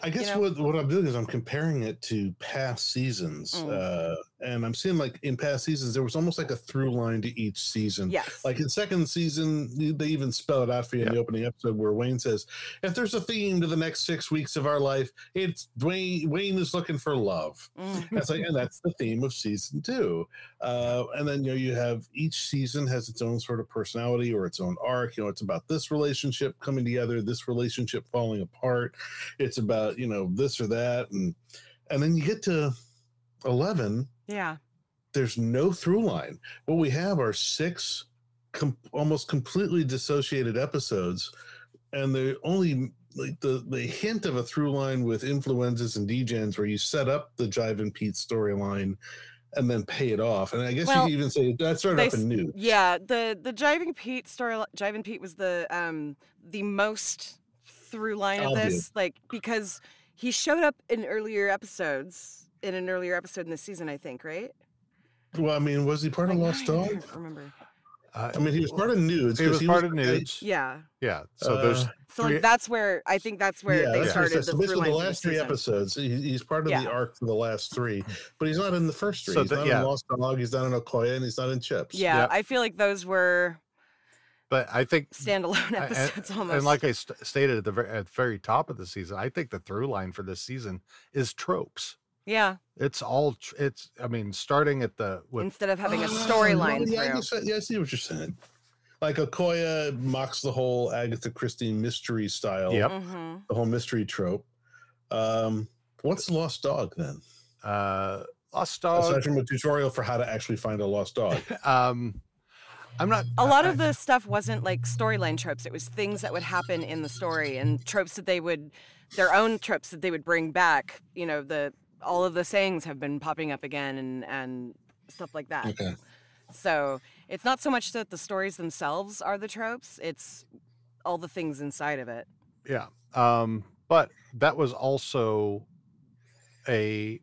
I guess know? what, what I'm doing is I'm comparing it to past seasons. Mm. Uh, and I'm seeing like in past seasons, there was almost like a through line to each season. Yes. Like in second season, they even spell it out for you in the opening episode where Wayne says, if there's a theme to the next six weeks of our life, it's Dwayne, Wayne is looking for love. Mm. That's like, and that's the theme of season two. Uh, and then you know you have each season has its own sort of personality or its own arc. You know, it's about this relationship coming together, this relationship falling apart. It's about you know this or that, and and then you get to eleven. Yeah. There's no through line. What we have are six com- almost completely dissociated episodes, and the only like the the hint of a through line with influenzas and degens where you set up the Jive and Pete storyline and then pay it off. And I guess Well, you could even say that started They off in new. Yeah, the the Jiving Pete story. Jiving Pete was the um the most through line of this, like because he showed up in earlier episodes in an earlier episode in the season, I think, right? Well, I mean, was he part of Like, Lost I Dog? can't remember. Uh, I mean, he was part of nudes. He 'cause was part the of nudes. Yeah. Yeah. So there's Uh, So like that's where I think that's where yeah, they that's what I started said. the So through basically, the last three season. episodes, he's part of Yeah. the arc for the last three, but he's not in the first three. So he's the- not yeah. in Lost Dog. He's not in Okoye, and he's not in Chips. Yeah, Yep. I feel like those were but I think standalone and- episodes almost. And like I st- stated at the very, at the very top of the season, I think the through line for this season is tropes. Yeah, It's all tr- it's. I mean, starting at the with instead of having a Oh, storyline no, yeah, I guess yeah, I see what you're saying. Like Okoye mocks the whole Agatha Christie mystery style, Yep. Mhm. the whole mystery trope. Um, what's Lost Dog then? uh Lost Aside Dog. from a tutorial for how to actually find a lost dog. Um, I'm not. A lot I- of the stuff wasn't like storyline tropes. It was things that would happen in the story and tropes that they would, their own tropes that they would bring back. You know, the all of the sayings have been popping up again and and stuff like that. Okay. So it's not so much that the stories themselves are the tropes; it's all the things inside of it. Yeah. Um, but that was also a,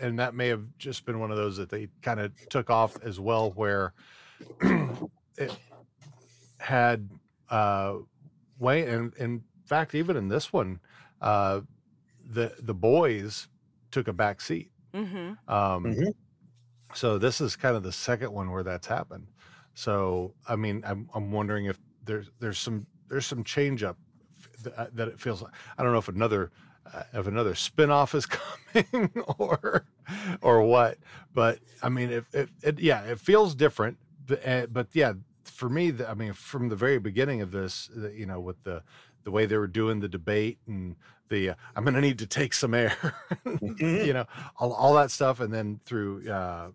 and that may have just been one of those that they kind of took off as well, where it had uh, way, and in fact, even in this one, uh, the the boys took a back seat. Mm-hmm. Um, Mhm. So this is kind of the second one where that's happened. So I mean, I'm I'm wondering if there's there's some there's some change up th- uh, that it feels like. I don't know if another uh, if another spin-off is coming or or what, but I mean, if it, it yeah, it feels different. But, uh, but yeah, for me, the, I mean, from the very beginning of this, the, you know, with the the way they were doing the debate and the uh, I'm going to need to take some air, you know, all, all that stuff, and then through uh,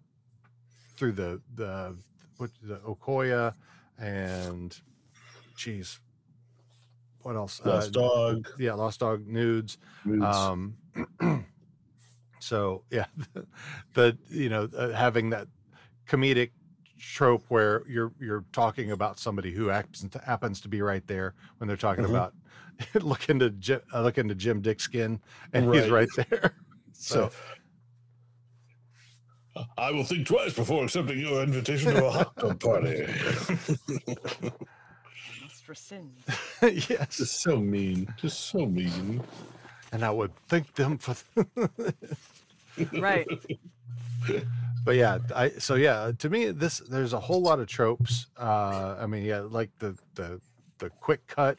through the the what the Okoya and geez, what else? Lost Dog. Yeah, Lost Dog nudes. Nudes. Um, so yeah, the you know uh, having that comedic trope where you're you're talking about somebody who happens to, happens to be right there when they're talking Mhm. about look into Jim, uh, look into Jim Dickens and he's Right. right there. So, I will think twice before accepting your invitation to a hot dog party. Must rescind. yes, Just so mean. Just so mean. and I would thank them for. Right. but yeah i so yeah to me this there's a whole lot of tropes uh i mean yeah like the the the quick cut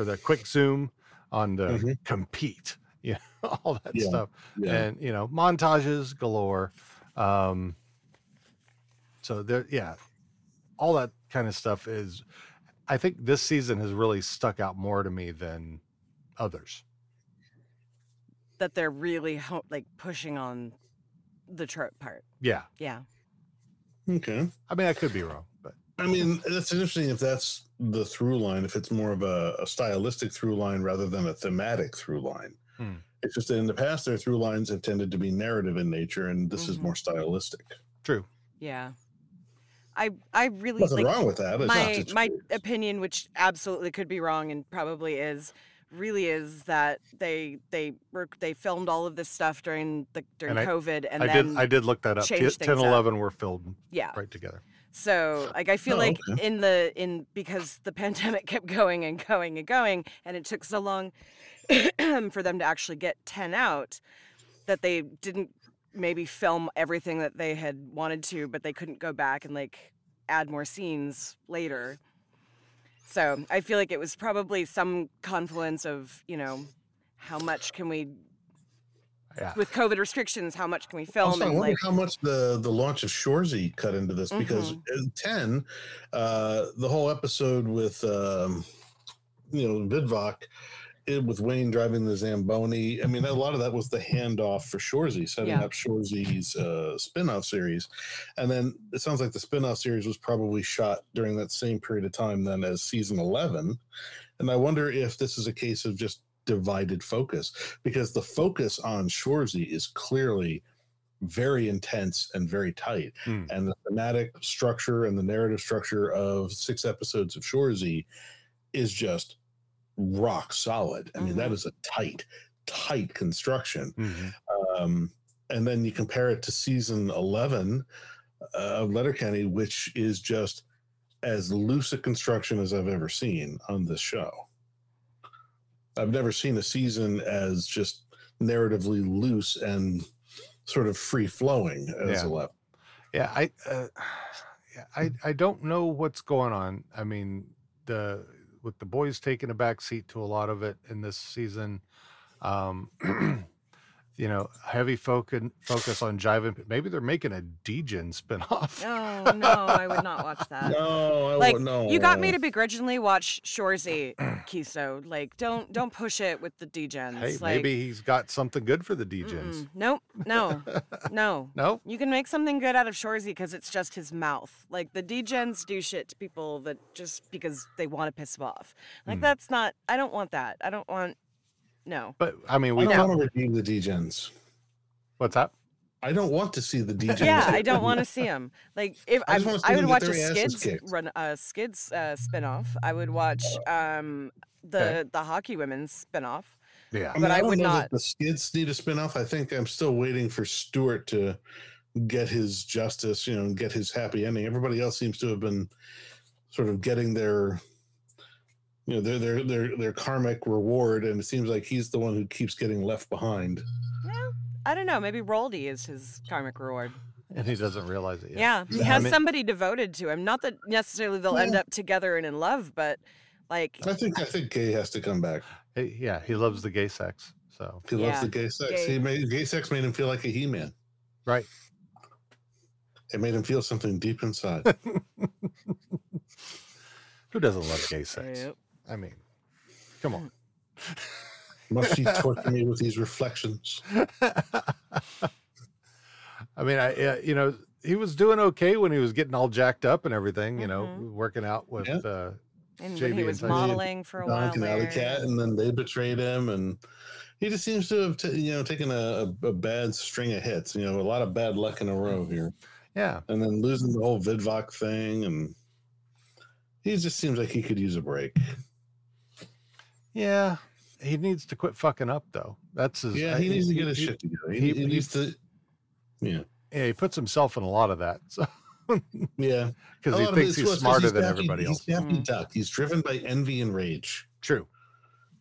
or the quick zoom on the Mhm. compete you know all that Yeah, stuff yeah. and you know montages galore um so there yeah all that kind of stuff is i think this season has really stuck out more to me than others that they're really ho- like pushing on the trope part. yeah Yeah. Okay. i mean i could be wrong but I mean, that's interesting if that's the through line, if it's more of a, a stylistic through line rather than a thematic through line. Hmm. It's just that in the past, their through lines have tended to be narrative in nature, and this is Mhm. more stylistic. true Yeah. I I really Nothing like wrong with that. It's not my just- my opinion, which absolutely could be wrong and probably is, really is that they they were they filmed all of this stuff during the during And I- COVID and I then did I did look that up. T- changed 10 things up. 11 were filmed Yeah. right together. So like I feel Oh, like okay. in the in because the pandemic kept going and going and going and it took so long for them to actually get 10 out that they didn't maybe film everything that they had wanted to but they couldn't go back and like add more scenes later. So I feel like it was probably some confluence of, you know, how much can we Yeah. with COVID restrictions, how much can we Also, film I and wonder like how much the the launch of Shoresy cut into this because in ten, uh, the whole episode with um, you know Vidvok, it, with Wayne driving the Zamboni. I mean, a lot of that was the handoff for Shoresy, setting Yeah. up Shoresy's uh, spin-off series, and then it sounds like the spin-off series was probably shot during that same period of time then as season eleven, and I wonder if this is a case of just divided focus because the focus on Shoresy is clearly very intense and very tight. Hmm. And the thematic structure and the narrative structure of six episodes of Shoresy is just rock solid. I mean, that is a tight, tight construction. Mhm. Um, and then you compare it to season 11 uh, of Letterkenny, which is just as loose a construction as I've ever seen on this show. I've never seen a season as just narratively loose and sort of free flowing as Yeah. 11. Yeah, I, uh, yeah, I, I don't know what's going on. I mean, the with the boys taking a back seat to a lot of it in this season. Um, you know, heavy focus focus on jiving. Maybe they're making a Degen spinoff. Oh no, I would not watch that. No, I like would no. you got me to begrudgingly watch Shoresy Kiso. Like don't don't push it with the degens. Hey, like, maybe he's got something good for the Degens. mm, nope, no, no, No? You can make something good out of Shoresy because it's just his mouth. Like the degens do shit to people that just because they want to piss them off. Like Hmm. that's not. I don't want that. I don't want. No. But I mean, I we don't talk- want to redeem the degens. What's that? I don't want to see the degens. Yeah, I don't want to see him. Like if I I, just wanna see I would watch a Skids kicked. run a Skids uh, spinoff. I would watch um the Okay. the hockey women's spinoff. Yeah, I mean, but I, would know that not. The skids need a spinoff. I think I'm still waiting for Stewart to get his justice, you know, and get his happy ending. Everybody else seems to have been sort of getting their, you know, their their their their karmic reward, and it seems like he's the one who keeps getting left behind. Well, I don't know. Maybe Roldy is his karmic reward. And he doesn't realize it yet. Yeah, he I has mean- somebody devoted to him. Not that necessarily they'll end up together and in love, but like I think I think Gay has to come back. Hey, yeah, he loves the gay sex. So He loves Yeah, the gay sex. gay. He made gay sex made him feel like a he man. Right. It made him feel something deep inside. Who doesn't love gay sex? Yep. I mean, come on. Must he torture me with these reflections? I mean, I yeah, you know he was doing okay when he was getting all jacked up and everything. You know, Mhm. working out with Yeah. uh, and JB he was Tyson. modeling for a while. And Alley there. Cat, and then they betrayed him, and he just seems to have, ta- you know, taken a, a, a bad string of hits. You know, a lot of bad luck in a row here, yeah, and then losing the whole Vidvoc thing, and he just seems like he could use a break. Yeah. He needs to quit fucking up though. That's his. Yeah, I- he needs to get his he- shit together. He, he- he he- needs to, yeah, Yeah, he puts himself in a lot of that. So yeah, because he thinks it is- well, he's smarter than Daffy- everybody else. He's Daffy Mhm. Duck. He's driven by envy and rage, True.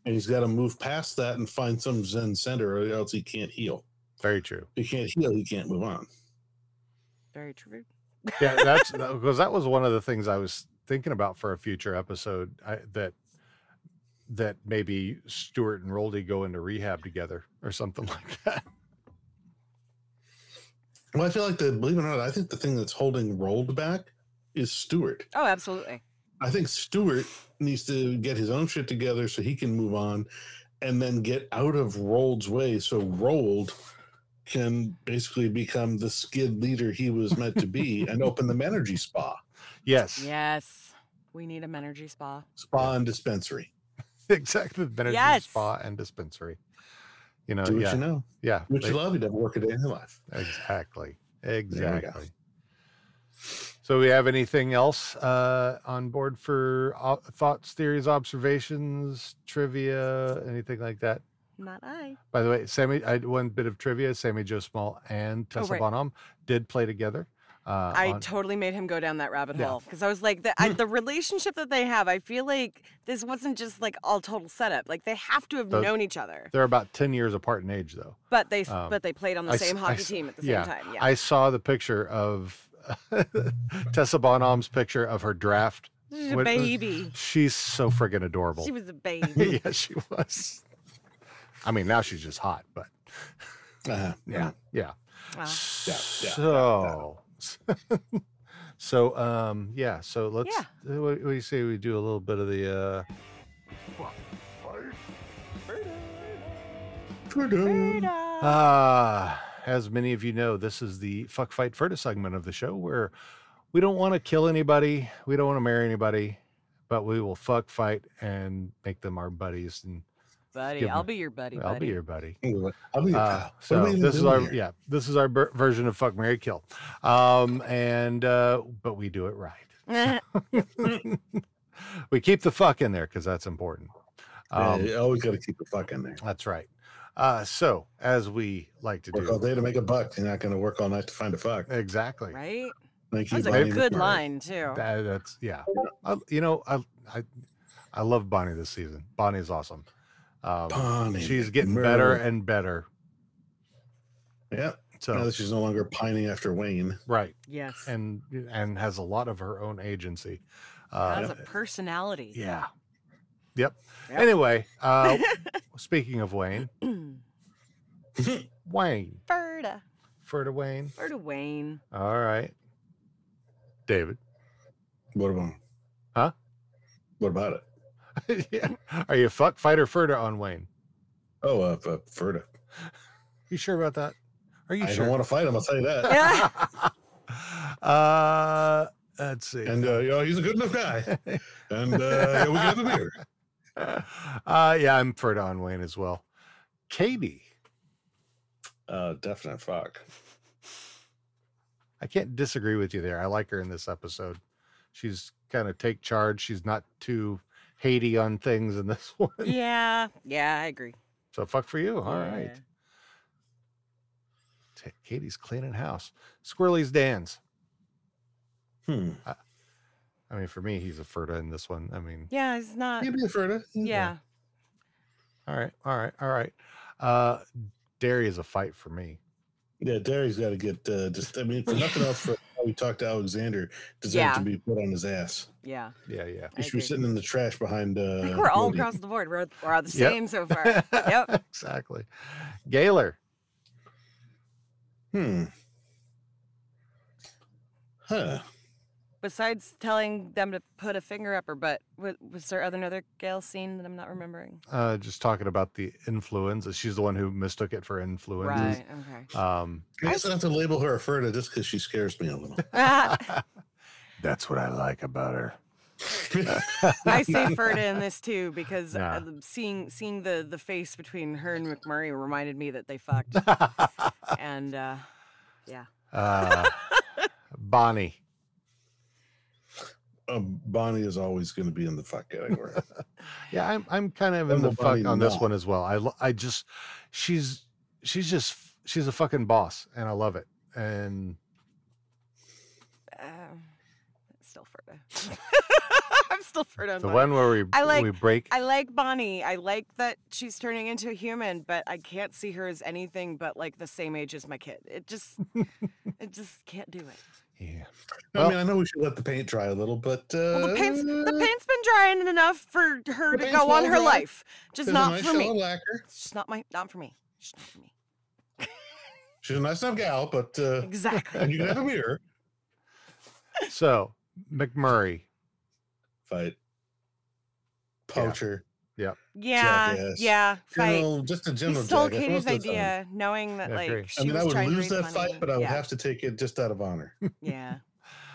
and he's got to move past that and find some Zen center, or else he can't heal. Very true. He can't heal, he can't move on. Very true. yeah that's because that was one of the things i was thinking about for a future episode I, that that maybe stuart and roldy go into rehab together or something like that Well, I feel like the believe it or not, I think the thing that's holding Roald back is Stewart. Oh, absolutely. I think Stewart needs to get his own shit together so he can move on and then get out of Roald's way so Roald can basically become the skid leader he was meant to be and open the energy spa. yes Yes, we need a energy spa. Spa and dispensary. exactly the energy Yes. spa and dispensary you know Do what yeah you know. yeah What they- you love, you never work a day in your life. exactly exactly so we have anything else uh on board for uh, thoughts theories observations trivia anything like that Not I. By the way, Sammy, I one bit of trivia: Sami Jo Small and Oh, Tessa right. Bonhomme did play together. Uh, I on- totally made him go down that rabbit Yeah. hole because I was like, the, I, the relationship that they have, I feel like this wasn't just like all total setup. Like they have to have So known each other, they're about ten years apart in age, though. but they Um, but they played on the I s- same I hockey s- team at the yeah, same time. Yeah, I saw the picture of Tessa Bonhomme's picture of her draft. She's a What- baby. She's so friggin' adorable. She was a baby. yeah, she was. I mean, now she's just hot, but Uh-huh. yeah, yeah. Wow. Yeah, yeah, So, so um, yeah. So let's. Yeah. uh, What, what do you say we do a little bit of the uh, Ah, as many of you know, this is the fuck fight Ferda segment of the show where we don't want to kill anybody, we don't want to marry anybody, but we will fuck fight and make them our buddies. And buddy, give I'll them- be your buddy. I'll buddy. be your buddy. I'll be your Uh, so are we even this is our here? yeah, this is our ber- version of fuck Mary Kill, um, and uh, but we do it right. we keep the fuck in there because that's important. Yeah, Um, you always got to keep the fuck in there. That's right. Uh, so as we like to Work do, all day to make a buck. You're not going to work all night to find a fuck. exactly. right? Thank That was a good line too. That- that's yeah. I, you know, I, I I love Bonnie this season. Bonnie is awesome. Um, Bonnie she's getting better and better. Yeah. So now that she's no longer pining after Wayne. right, Yes. and and has a lot of her own agency. Has Uh, a personality. yeah. Yep. Yep. Anyway, uh, speaking of Wayne, Wayne, Ferda. Ferda Wayne. Ferda Wayne. All right, David. What about? Huh? What about it? yeah. Are you fuck fighter Ferda on Wayne? Oh, uh, uh Ferda. You sure about that? Are you I sure? don't want to fight him. I'll tell you that. uh, let's see. and uh, you know, he's a good enough guy. And uh, yeah, we can have a beer. Uh, yeah, I'm Ferda on Wayne as well. Katy. Uh, definite fuck. I can't disagree with you there. I like her in this episode. She's kind of take charge. She's not too Haiti on things in this one. Yeah. Yeah, I agree. So fuck for you. All right. Yeah. Ta- Katy's cleaning house. Squirrely's Dan's. Hmm. I, I mean, for me, he's a Ferda in this one. I mean, Yeah, he's not. He'd be a Ferda. Yeah. all right, all right, all right. Uh, Dary is a fight for me. Yeah, Dary's got to get uh, just. I mean, for nothing else, for how we talked to Alexander, deserved Yeah. to be put on his ass. Yeah. Yeah, yeah. He I should be agree. sitting in the trash behind. Uh, I think we're all Woody. across the board. We're, we're all the Yep. same so far. Yep. exactly. Gaylor. Hmm. Huh. Besides telling them to put a finger up her butt, was, was there other another Gail scene that I'm not remembering? Uh, just talking about the influenza. She's the one who mistook it for influenza. Right. Okay. Um, I guess I have to label her a Ferda just because she scares me a little. that's what I like about her. I say Ferda in this too because Nah. uh, seeing seeing the the face between her and McMurray reminded me that they fucked. and uh, yeah. Uh, Bonnie. Um, Bonnie is always going to be in the fuck category. Yeah, I'm I'm kind of in Well, the fuck Bonnie on this one as well. I I just she's she's just she's a fucking boss and I love it. And Um, still Ferda. I'm still Ferda. on the Bonnie. one where we I like we break I like Bonnie. I like that she's turning into a human, but I can't see her as anything but like the same age as my kid. It just it just can't do it. Yeah. I mean, I know we should let the paint dry a little, but uh, Well, the paint's the paint's been drying enough for her to paint's go on her dry. life. Just There's not nice for me. of lacquer. It's just not my not for me. Just not for me. She's a nice enough gal, but uh, Exactly. and you can have a beer. So McMurray. Fight. Poacher. Yep. Yeah, Jackass. yeah. Fight. General, just a general. He general stole jackass Katy's most of the time. idea, knowing that I like agree. she I mean, was I would trying to lose raise that money. fight, but I would yeah. have to take it just out of honor. Yeah.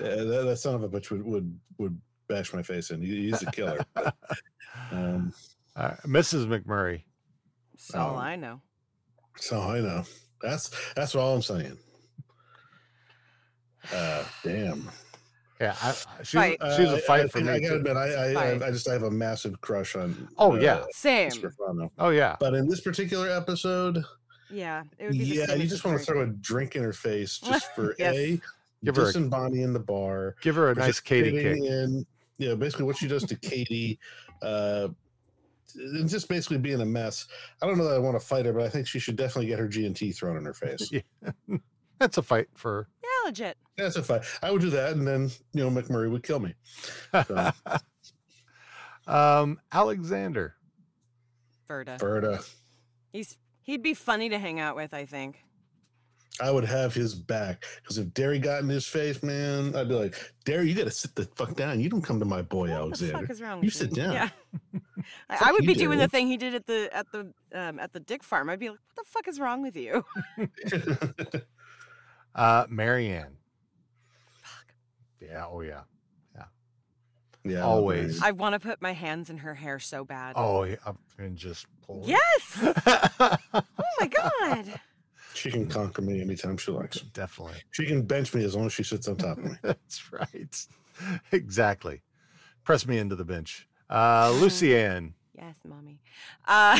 Yeah, that, that son of a bitch would, would would bash my face in. He, he's a killer. but, um, Uh, Mrs. McMurray. That's all Oh. I know. so I know. That's that's all I'm saying. Uh, damn. Yeah, I, I- she's, Fight. she's a Uh, fight I, for I, me. I gotta too. admit, I I, Fight. I I just have a massive crush on. Oh, uh, yeah. Same. Stefano. Oh yeah. But in this particular episode, Yeah. It would be yeah, you just want to party. throw a drink in her face just for Yes. a Give her a- dissing Bonnie in the bar. Give her a nice Katy kick. participating In, yeah, basically what she does to Katy, uh, and just basically being a mess. I don't know that I want to fight her, but I think she should definitely get her G and T thrown in her face. Yeah. That's a fight for Yeah, legit. That's a fight. I would do that, and then you know McMurray would kill me. So, um Alexander. Ferda. Berta, He's he'd be funny to hang out with, I think. I would have his back because if Dary got in his face, man, I'd be like, Dary, you got to sit the fuck down. You don't come to my boy What the Alexander. fuck is wrong You with sit down. Yeah. I- would you, be doing the thing he did at the at the um, at the Dyck farm. I'd be like, "What the fuck is wrong with you?" Uh Mary-Anne. Yeah, oh yeah. yeah, Yeah. Always. I want to put my hands in her hair so bad. Oh yeah. up And just pull. Yes. oh my god. She can conquer me anytime she likes. Definitely. She can bench me as long as she sits on top of me. That's right. Exactly. Press me into the bench. Uh Lucy-Anne. Yes, mommy. Uh,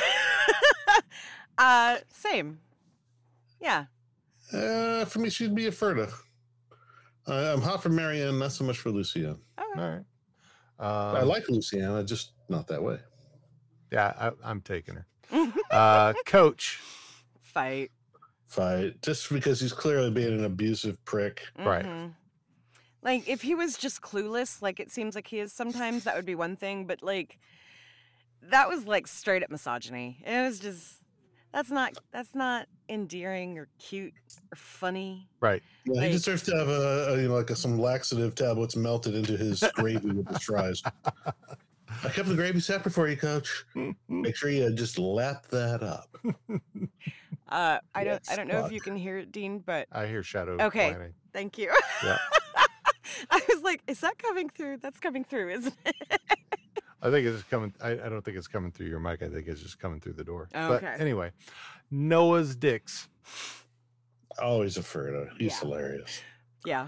uh, same. Yeah. Uh, for me, she'd be a Ferda. I, I'm hot for Mary-Anne, not so much for Lucy-Anne. All right. I Um, like Lucy-Anne, I just not that way. Yeah, I, I'm taking her. Uh, coach. Fight. Fight just because he's clearly being an abusive prick. Mhm. Like if he was just clueless, like it seems like he is sometimes, that would be one thing. But like that was like straight up misogyny. It was just that's not that's not endearing or cute or funny. Right. Yeah, he Like- deserves to have a, a you know like a, some laxative tablets melted into his gravy with his fries. I kept the gravy separate for you, Coach. Make sure you just lap that up. Uh, I Yeah, don't I don't know if you can hear it, Dean, but I hear shadow. okay. planning. Thank you. Yeah. I was like, is that coming through? That's coming through, isn't it? I think it's coming. I, I don't think it's coming through your mic. I think it's just coming through the door. Okay. But anyway, Noah's dicks. Always a Ferda. He's Yeah. hilarious. Yeah.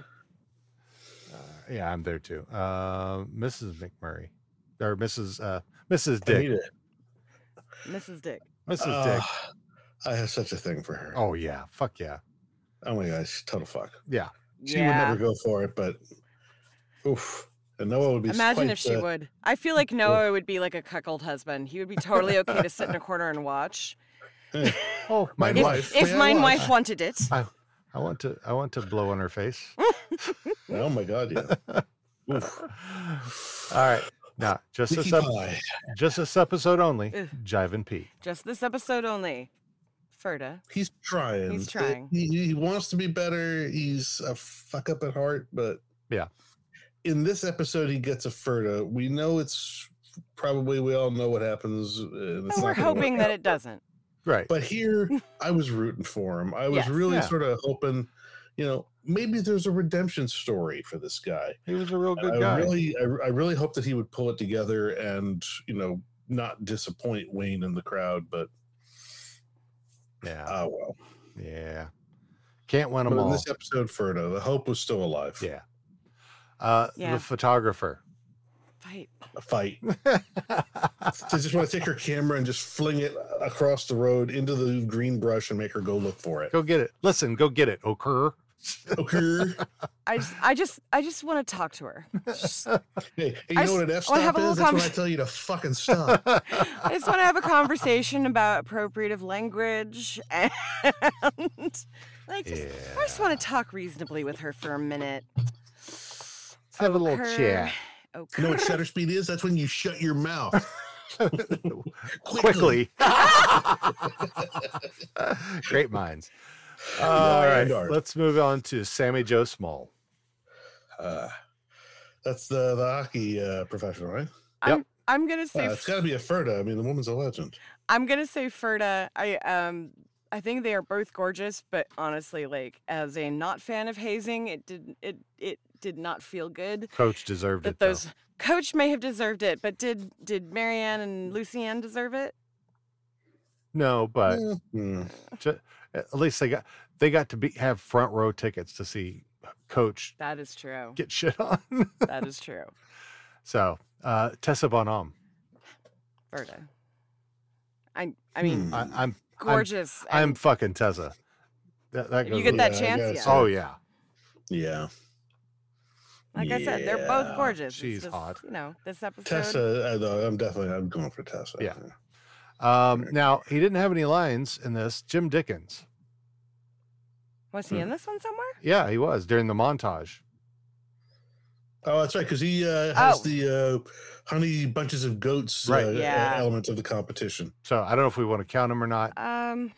Uh, yeah, I'm there too. Uh, Mrs. McMurray or Mrs. Uh, Mrs. Dyck. Anita. Mrs. Dyck. Mrs. Dyck. Ah, I have such a thing for her. Oh yeah, fuck yeah, Oh my gosh, total fuck. yeah. She Yeah. would never go for it, but oof. And Noah would be Imagine quite, if she uh, would. I feel like Noah would be like a cuckold husband. He would be totally okay to sit in a corner and watch. Hey, Oh, my If, wife. if May my watch? wife wanted it. I, I want to. I want to blow on her face. oh my god, yeah. Oof. All right. Now, just this, ep- just this episode only. Ugh. Jive and Pete. Just this episode only. Ferda. He's trying. He's It- trying. He, he wants to be better. He's a fuck up at heart, but Yeah. In this episode, he gets a Ferda. We know it's probably we all know what happens. Uh, and, it's And we're hoping that it doesn't. Right. But here, I was rooting for him. I was Yes. really Yeah. sort of hoping, you know, maybe there's a redemption story for this guy. He was a real good I guy. really, I, I really hope that he would pull it together and you know not disappoint Wayne in the crowd. But yeah. oh well. yeah. Can't win But them in all. this episode, Ferda, the hope was still alive. Yeah. Uh, Yeah. The photographer. Fight. A fight. to just want to take her camera and just fling it across the road into the green brush and make her go look for it. Go get it. Listen, go get it. Okur. Okay. I just, I just, I just want to talk to her. Just- Hey, hey, you I know what an F wanna have stop a little is? That's when I tell you to fucking stop. I just want to have a conversation about appropriative language and like, just, I just want to talk reasonably with her for a minute. Let's have a little Okur. chat. You know what shutter speed is? That's when you shut your mouth. Quickly. Great minds. Yeah, All right. and. Let's move on to Sami Jo Small. Uh, that's the the hockey uh, professional, right? I'm, I'm gonna say, Uh, it's got to be a Ferda. I mean, the woman's a legend. I'm gonna say Ferda. I um, I think they are both gorgeous, but honestly, like as a not fan of hazing, it did it it did not feel good. Coach deserved that it. though. those coach may have deserved it, but did did Mary-Anne and Lucy-Anne deserve it? No, but Hmm. ju- at least they got they got to be have front row tickets to see Coach That is true. get shit on. that is true. so uh, Tessa Bonhomme. Ferda. I I mean, Hmm. I, I'm I'm- gorgeous. I'm, fucking Tessa. That, that If you get that Yeah, chance, guess yeah. Oh yeah, Yeah. Like I said, they're both gorgeous. She's just, hot. You know, this episode. Tessa, I, I'm definitely I'm going for Tessa. Yeah. Um, now he didn't have any lines in this. Jim Dickens. Was Hmm. he in this one somewhere? Yeah, he was during the montage. Oh, that's right, because he uh, has Oh. the uh, honey bunches of goats Right. uh, Yeah. element of the competition. So I don't know if we want to count him or not. Um,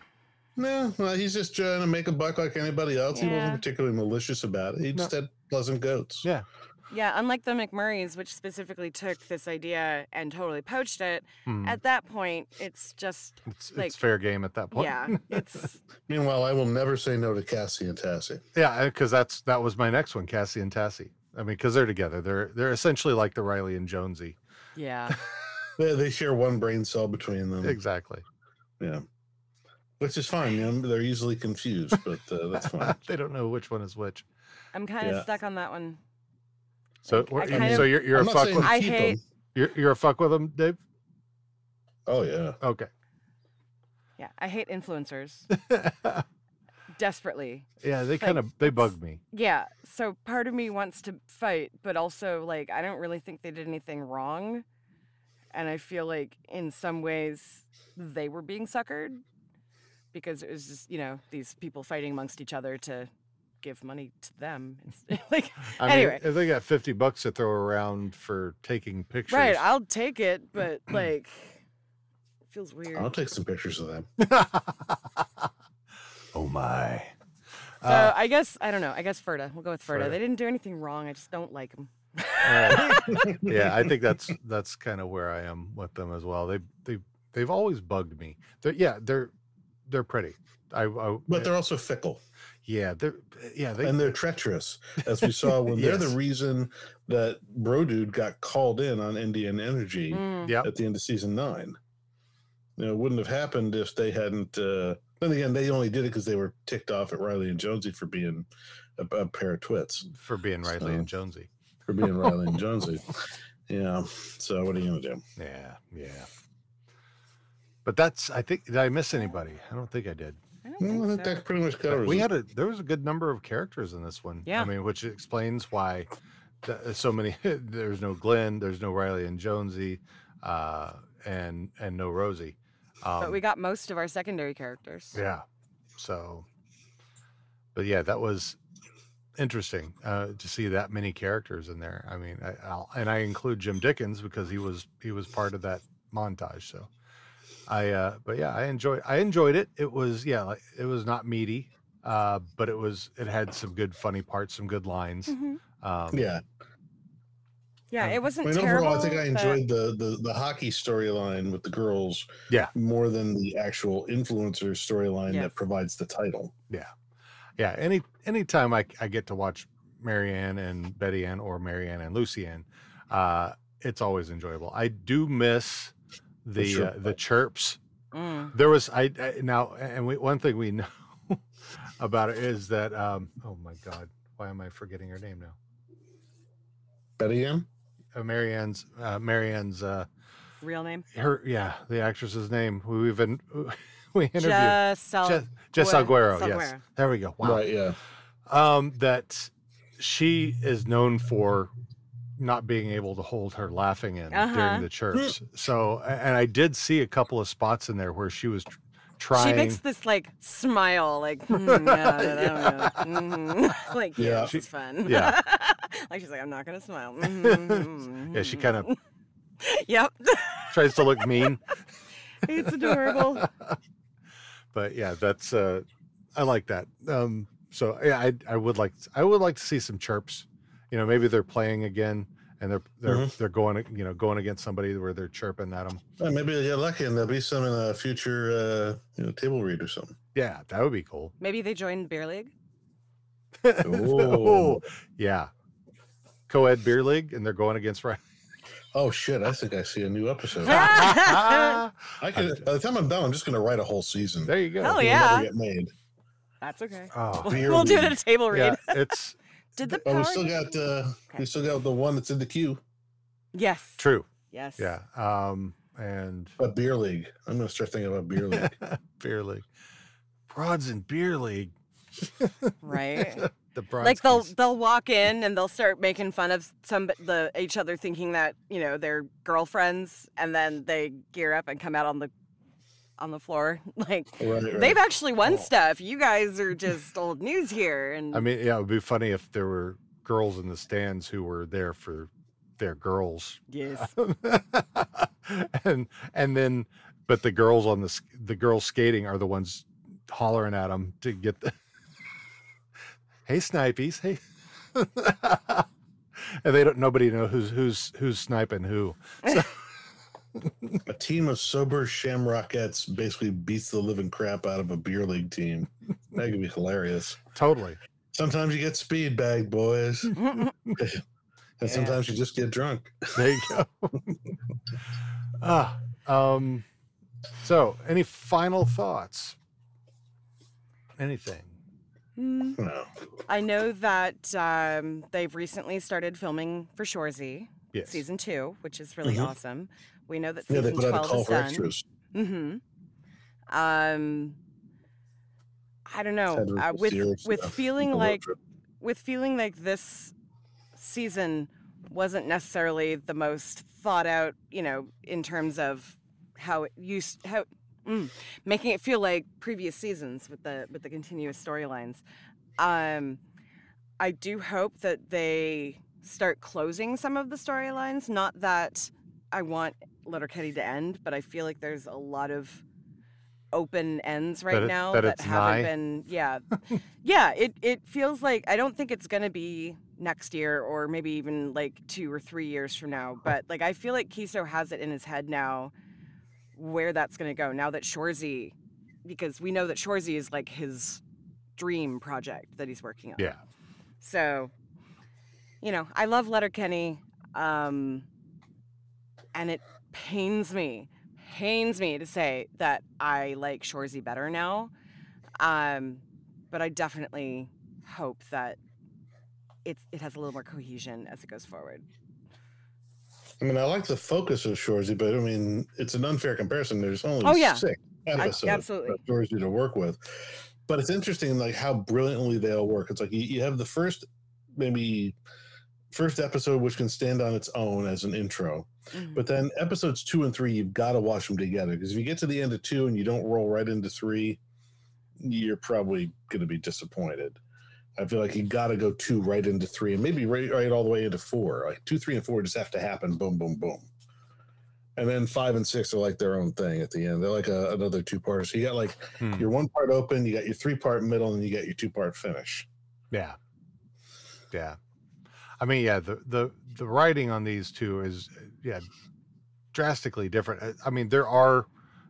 No, well, he's just trying to make a buck like anybody else. He wasn't particularly malicious about it. He just had pleasant goats. Yeah. yeah, unlike the McMurrays, which specifically took this idea and totally poached it. Hmm. At that point, it's just It's, like it's fair game at that point. yeah, it's Meanwhile, I will never say no to Cassie and Tassie. yeah, because that's that was my next one, Cassie and Tassie. I mean, because they're together. They're they're essentially like the Riley and Jonesy. yeah. They, they share one brain cell between them. Exactly. Yeah. Which is fine. You know, they're easily confused, but uh, that's fine. they don't know which one is which. I'm kind of Yeah. stuck on that one. So Like, I what- kind so you're you're I'm a fuck saying with I keep 'em. hate- you're you're a fuck with them, Dave. Oh, yeah. Okay. Yeah, I hate influencers, desperately. Yeah, they Like, kind of they bug me. Yeah. So part of me wants to fight, but also like I don't really think they did anything wrong. And I feel like in some ways they were being suckered because it was just, you know, these people fighting amongst each other to give money to them. Like I anyway. mean, if they got fifty bucks to throw around for taking pictures, Right, I'll take it, but like it feels weird. I'll take some pictures of them. oh my. So Uh, I guess I don't know. I guess Ferda. We'll go with Ferda. Ferda. They didn't do anything wrong. I just don't like them. Uh, yeah, I think that's that's kind of where I am with them as well. They they they've always bugged me. They're, yeah, they're they're pretty. I, I But they're also fickle. Yeah they're yeah they and they're treacherous, as we saw when they're the reason that Brodude got called in on Indian Energy Mm. Yep. at the end of season nine. You know, it wouldn't have happened if they hadn't. Uh, then again, they only did it because they were ticked off at Riley and Jonesy for being a, a pair of twits, for being Riley So- and Jonesy. for being Riley and Jonesy. Yeah. So what are you gonna do? Yeah, yeah. But that's I think did I miss anybody? I don't think I did. I don't Well, I think think so. that pretty much But covers. we it. had a there was a good number of characters in this one. Yeah. I mean, which explains why th- so many. there's no Glenn, there's no Riley and Jonesy, uh, and and no Rosie. Um, but we got most of our secondary characters. yeah. So, but yeah, that was interesting uh, to see that many characters in there. I mean, I, I'll, and I include Jim Dickens because he was he was part of that montage. So, I uh, but yeah, I enjoyed I enjoyed it. It was yeah, like it was not meaty, uh, but it was it had some good funny parts, some good lines. Mhm. Um, Yeah. Yeah, Um, it wasn't mean, terrible. overall, I think I but- enjoyed the, the the hockey storyline with the girls Yeah. more than the actual influencer storyline Yes. that provides the title. Yeah. Yeah. Any anytime I, I get to watch Mary-Anne and Betty-Anne or Mary-Anne and Lucy-Anne, uh, it's always enjoyable. I do miss the sure. uh, the chirps. Mm. There was I, I now and we, one thing we know about it is that um, oh my god, why am I forgetting her name now? Betty-Anne? Uh, Mary-Anne's uh, Mary-Anne's uh, real name. her yeah the actress's name we even we interviewed Jess Jess, Jess Salgueiro- Alguero, yes there we go wow Right, yeah. um, that she is known for not being able to hold her laughing in Uh-huh. during the chirps. So, and I did see a couple of spots in there where she was trying. She makes this like smile, like "Hmm, yeah, I don't. Mhm." like yeah, Yeah. this is fun. yeah. like she's like, I'm not gonna smile. Mhm, yeah, she kind of mhm." Yep, tries to look mean, it's adorable. but yeah, that's uh, I like that. Um, so yeah, I I would like I would like to see some chirps. You know, maybe they're playing again and they're they're Mhm. they're going you know going against somebody where they're chirping at them. Well, maybe they'll get lucky and there'll be some in a future uh, you know, table read or something. Yeah, that would be cool. Maybe they joined Beer League. oh, yeah. Co-ed beer league, and they're going against right. Oh shit! I think I see a new episode. I could. By the time I'm done, I'm just going to write a whole season. There you go. Hell It'll yeah. never get made. That's okay. Oh, Beer we'll do it at a table read. yeah, it's Did the Oh, we still Rangers- got. Uh, We still got the one that's in the queue. Yes. true. Yes. Yeah. Um, and A beer league. I'm going to start thinking about beer league. beer league, broads and beer league. Right. the broads. like they'll they'll walk in and they'll start making fun of some the each other thinking that you know they're girlfriends and then they gear up and come out on the on the floor like Right, right. they've actually won Oh. stuff you guys are just old news here and I mean, yeah, it would be funny if there were girls in the stands who were there for their girls. yes and and then but the girls on the the girls skating are the ones hollering at them to get the hey snipies hey and they don't nobody know who's who's who's sniping who so, A team of sober shamrockettes basically beats the living crap out of a beer league team. That could be hilarious. totally Sometimes you get speed bag, boys. and sometimes you just get drunk. there you go ah um so any final thoughts anything Hmm. No. i know that um, they've recently started filming for shoresy yes season two which is really Mhm. awesome we know that Yeah, they season put out a 12 call is for done extras. Mm-hmm. Um, I don't know. Uh, with with yeah, feeling like with feeling like this season wasn't necessarily the most thought out, you know, in terms of how it used how mm, making it feel like previous seasons with the with the continuous storylines. Um I do hope that they start closing some of the storylines. Not that I want Letterkenny to end, but I feel like there's a lot of open ends right That it- now that that, haven't nigh? been yeah yeah it, it feels like i don't think it's going to be next year or maybe even like two or three years from now but like i feel like Keeso has it in his head now where that's going to go now that shoresy because we know that shoresy is like his dream project that he's working on Yeah. so you know i love letterkenny um and it pains me pains me to say that i like shoresy better now um but i definitely hope that it's it has a little more cohesion as it goes forward I mean, I like the focus of Shoresy, but I mean, it's an unfair comparison. There's only Oh, yeah. six I- episodes absolutely. of Shoresy to work with. But it's interesting, like how brilliantly they all work. It's like you, you have the first, maybe first episode, which can stand on its own as an intro. Mm-hmm. But then episodes two and three, you've got to watch them together because if you get to the end of two and you don't roll right into three, you're probably going to be disappointed. I feel like you got to go two right into three and maybe right, right all the way into four. Like two, three, and four just have to happen. Boom, boom, boom. And then five and six are like their own thing at the end. They're like a, another two part. So you got like Hmm. your one part open, you got your three part middle, and you got your two part finish. Yeah. Yeah. I mean, yeah, the the the writing on these two is yeah, drastically different. I- mean, there are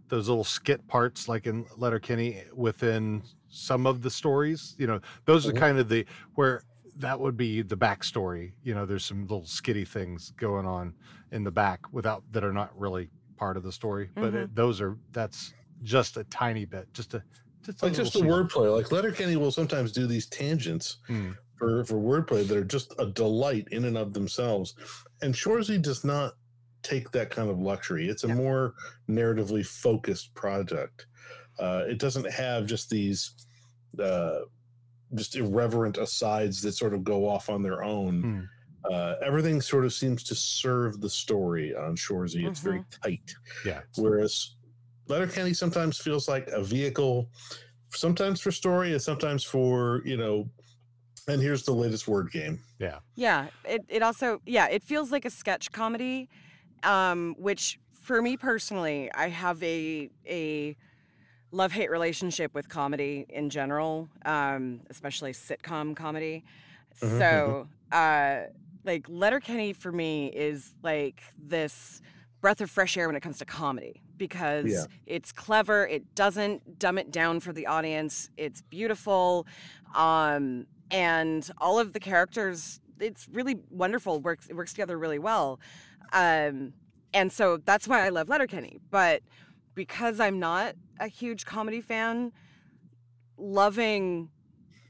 those little skit parts like in Letterkenny within some of the stories. You know, those are Mhm. kind of the where that would be the backstory. You know, there's some little skitty things going on in the back without that are not really part of the story, but Mhm. it, those are that's just a tiny bit, just a just a like just the wordplay. Like Letterkenny will sometimes do these tangents Hmm. For for wordplay that are just a delight in and of themselves. And Shoresy does not take that kind of luxury. It's a more narratively focused project. Uh, it doesn't have just these uh, just irreverent asides that sort of go off on their own. Hmm. Uh, everything sort of seems to serve the story on Shoresy. It's very tight. Yeah. Whereas Letterkenny sometimes feels like a vehicle, sometimes for story and sometimes for, you know, and here's the latest word game. Yeah. Yeah, it, it also yeah, it feels like a sketch comedy, um, which for me personally, I have a a love hate relationship with comedy in general, um, especially sitcom comedy. So, uh, like Letterkenny for me is like this breath of fresh air when it comes to comedy because Yeah. it's clever. It doesn't dumb it down for the audience. It's beautiful, um, and all of the characters. It's really wonderful. works It works together really well, um, and so that's why I love Letterkenny. But because I'm not a huge comedy fan, loving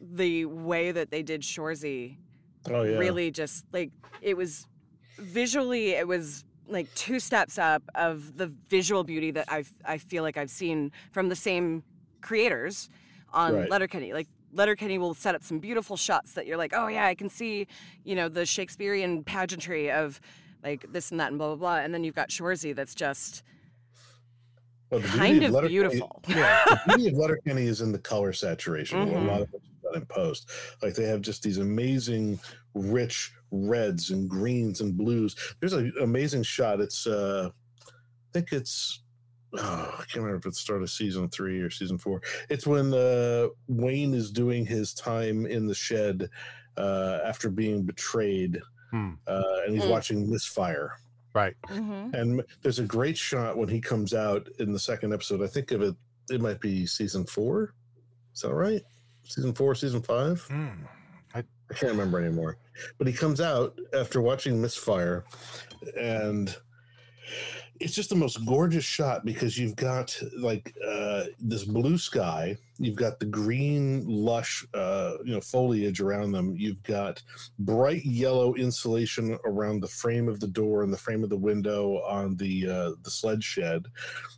the way that they did Shoresy Oh, yeah. really just like it was visually it was like two steps up of the visual beauty that I I feel like I've seen from the same creators on Right. Letterkenny. Like Letterkenny will set up some beautiful shots that you're like, oh yeah, I can see, you know, the Shakespearean pageantry of like this and that and blah blah blah. And then you've got Shoresy that's just Well, kind of Letterkenny- beautiful. Yeah, the beauty of Letterkenny is in the color saturation. Mhm. A lot of it's done in post. Like they have just these amazing, rich reds and greens and blues. There's an amazing shot. It's uh, I think it's oh, I can't remember if it's start of season three or season four. It's when uh, Wayne is doing his time in the shed uh, after being betrayed, Hmm. uh, and he's Mm. watching Misfire. Right. And there's a great shot when he comes out in the second episode. I think of it, it might be season four. Is that right? Season four, season five? I, I can't remember anymore. But he comes out after watching Misfire, and it's just the most gorgeous shot because you've got like uh, this blue sky, You've got the green, lush, uh, you know, foliage around them. You've got bright yellow insulation around the frame of the door and the frame of the window on the uh, the sled shed,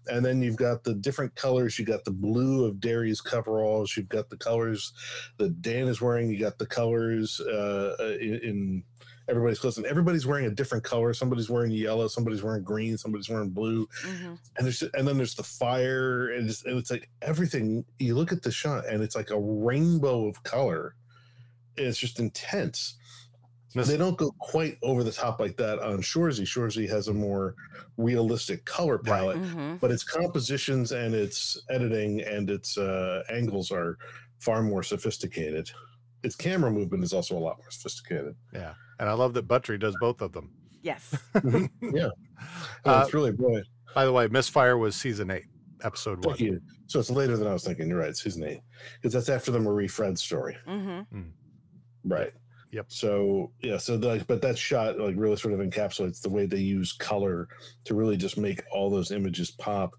and then you've got the different colors. You got the blue of Dary's coveralls. You've got the colors that Dan is wearing. You got the colors uh, in, in everybody's clothes, and everybody's wearing a different color. Somebody's wearing yellow, somebody's wearing green, somebody's wearing blue, Mhm. and there's and then there's the fire, and it's, and it's like everything. You look at the shot, and it's like a rainbow of color. It's just intense. They don't go quite over the top like that on Shoresy. Shoresy has a more realistic color palette, Mhm. but its compositions and its editing and its uh, angles are far more sophisticated. Its camera movement is also a lot more sophisticated. Yeah. And I love that Buttrey does both of them. Yes. yeah. Uh, it's really brilliant. By the way, Misfire was season eight, episode one. Thank you. So it's later than I was thinking. You're right. It's season eight because that's after the Marie Fred story. Mm-hmm. Right. Yep. So yeah, so like, but that shot like really sort of encapsulates the way they use color to really just make all those images pop.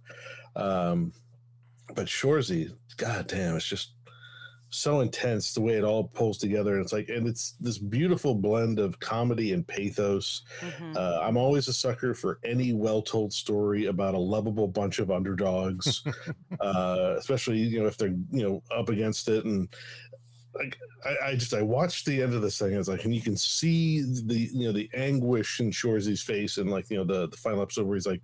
Um, but Shoresy, god damn, it's just so intense the way it all pulls together. And it's like, and it's this beautiful blend of comedy and pathos. Mm-hmm. Uh, I'm always a sucker for any well-told story about a lovable bunch of underdogs, uh, especially you know if they're you know up against it and like I, I just I watched the end of this thing. And it's like, and you can see the you know the anguish in Shoresy's face, and like you know the the final episode where he's like,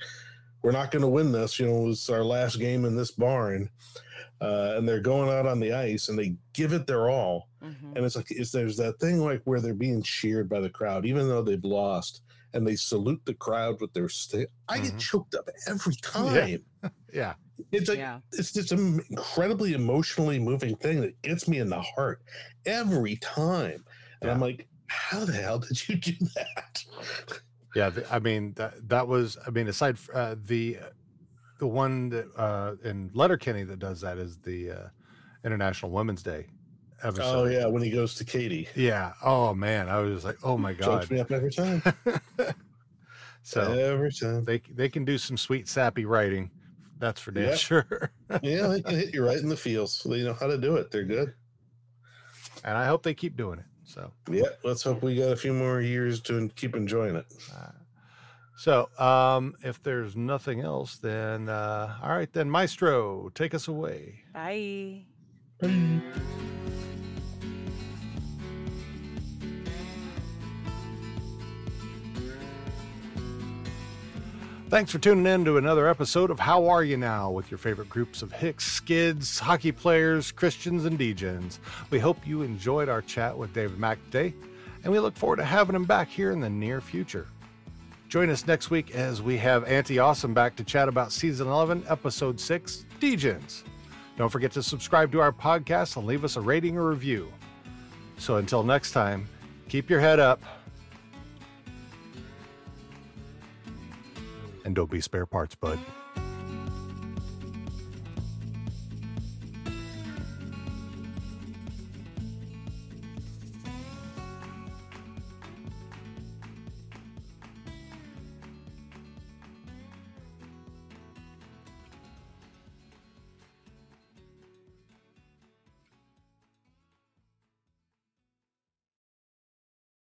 "We're not going to win this. You know, it's our last game in this barn." Uh, and they're going out on the ice and they give it their all. Mm-hmm. And it's like, is there's that thing like where they're being cheered by the crowd, even though they've lost, and they salute the crowd with their stick. I get choked up every time. Yeah. It's like Yeah. it's just an incredibly emotionally moving thing that gets me in the heart every time. And I'm like, how the hell did you do that? Yeah, the, I mean that that was I mean aside uh, the the one that uh in Letterkenny that does that is the uh International Women's Day episode. Oh yeah, when he goes to Katy. Yeah. Oh man, I was just like, oh my Chokes god. me up every time. So every time they they can do some sweet sappy writing. That's for damn Yeah. sure. yeah, they can hit you right in the feels. They know how to do it. They're good. and I hope they keep doing it. So Yeah, let's hope we got a few more years to keep enjoying it. so um if there's nothing else, then uh all right then Maestro, take us away. Bye. Thanks for tuning in to another episode of How Are You Now with your favorite groups of Hicks, Skids, hockey players, Christians, and Degens. We hope you enjoyed our chat with David Mack today, and we look forward to having him back here in the near future. Join us next week as we have Auntie Awesome back to chat about Season 11, Episode 6, Degens. Don't forget to subscribe to our podcast and leave us a rating or review. So until next time, keep your head up and don't be spare parts, bud.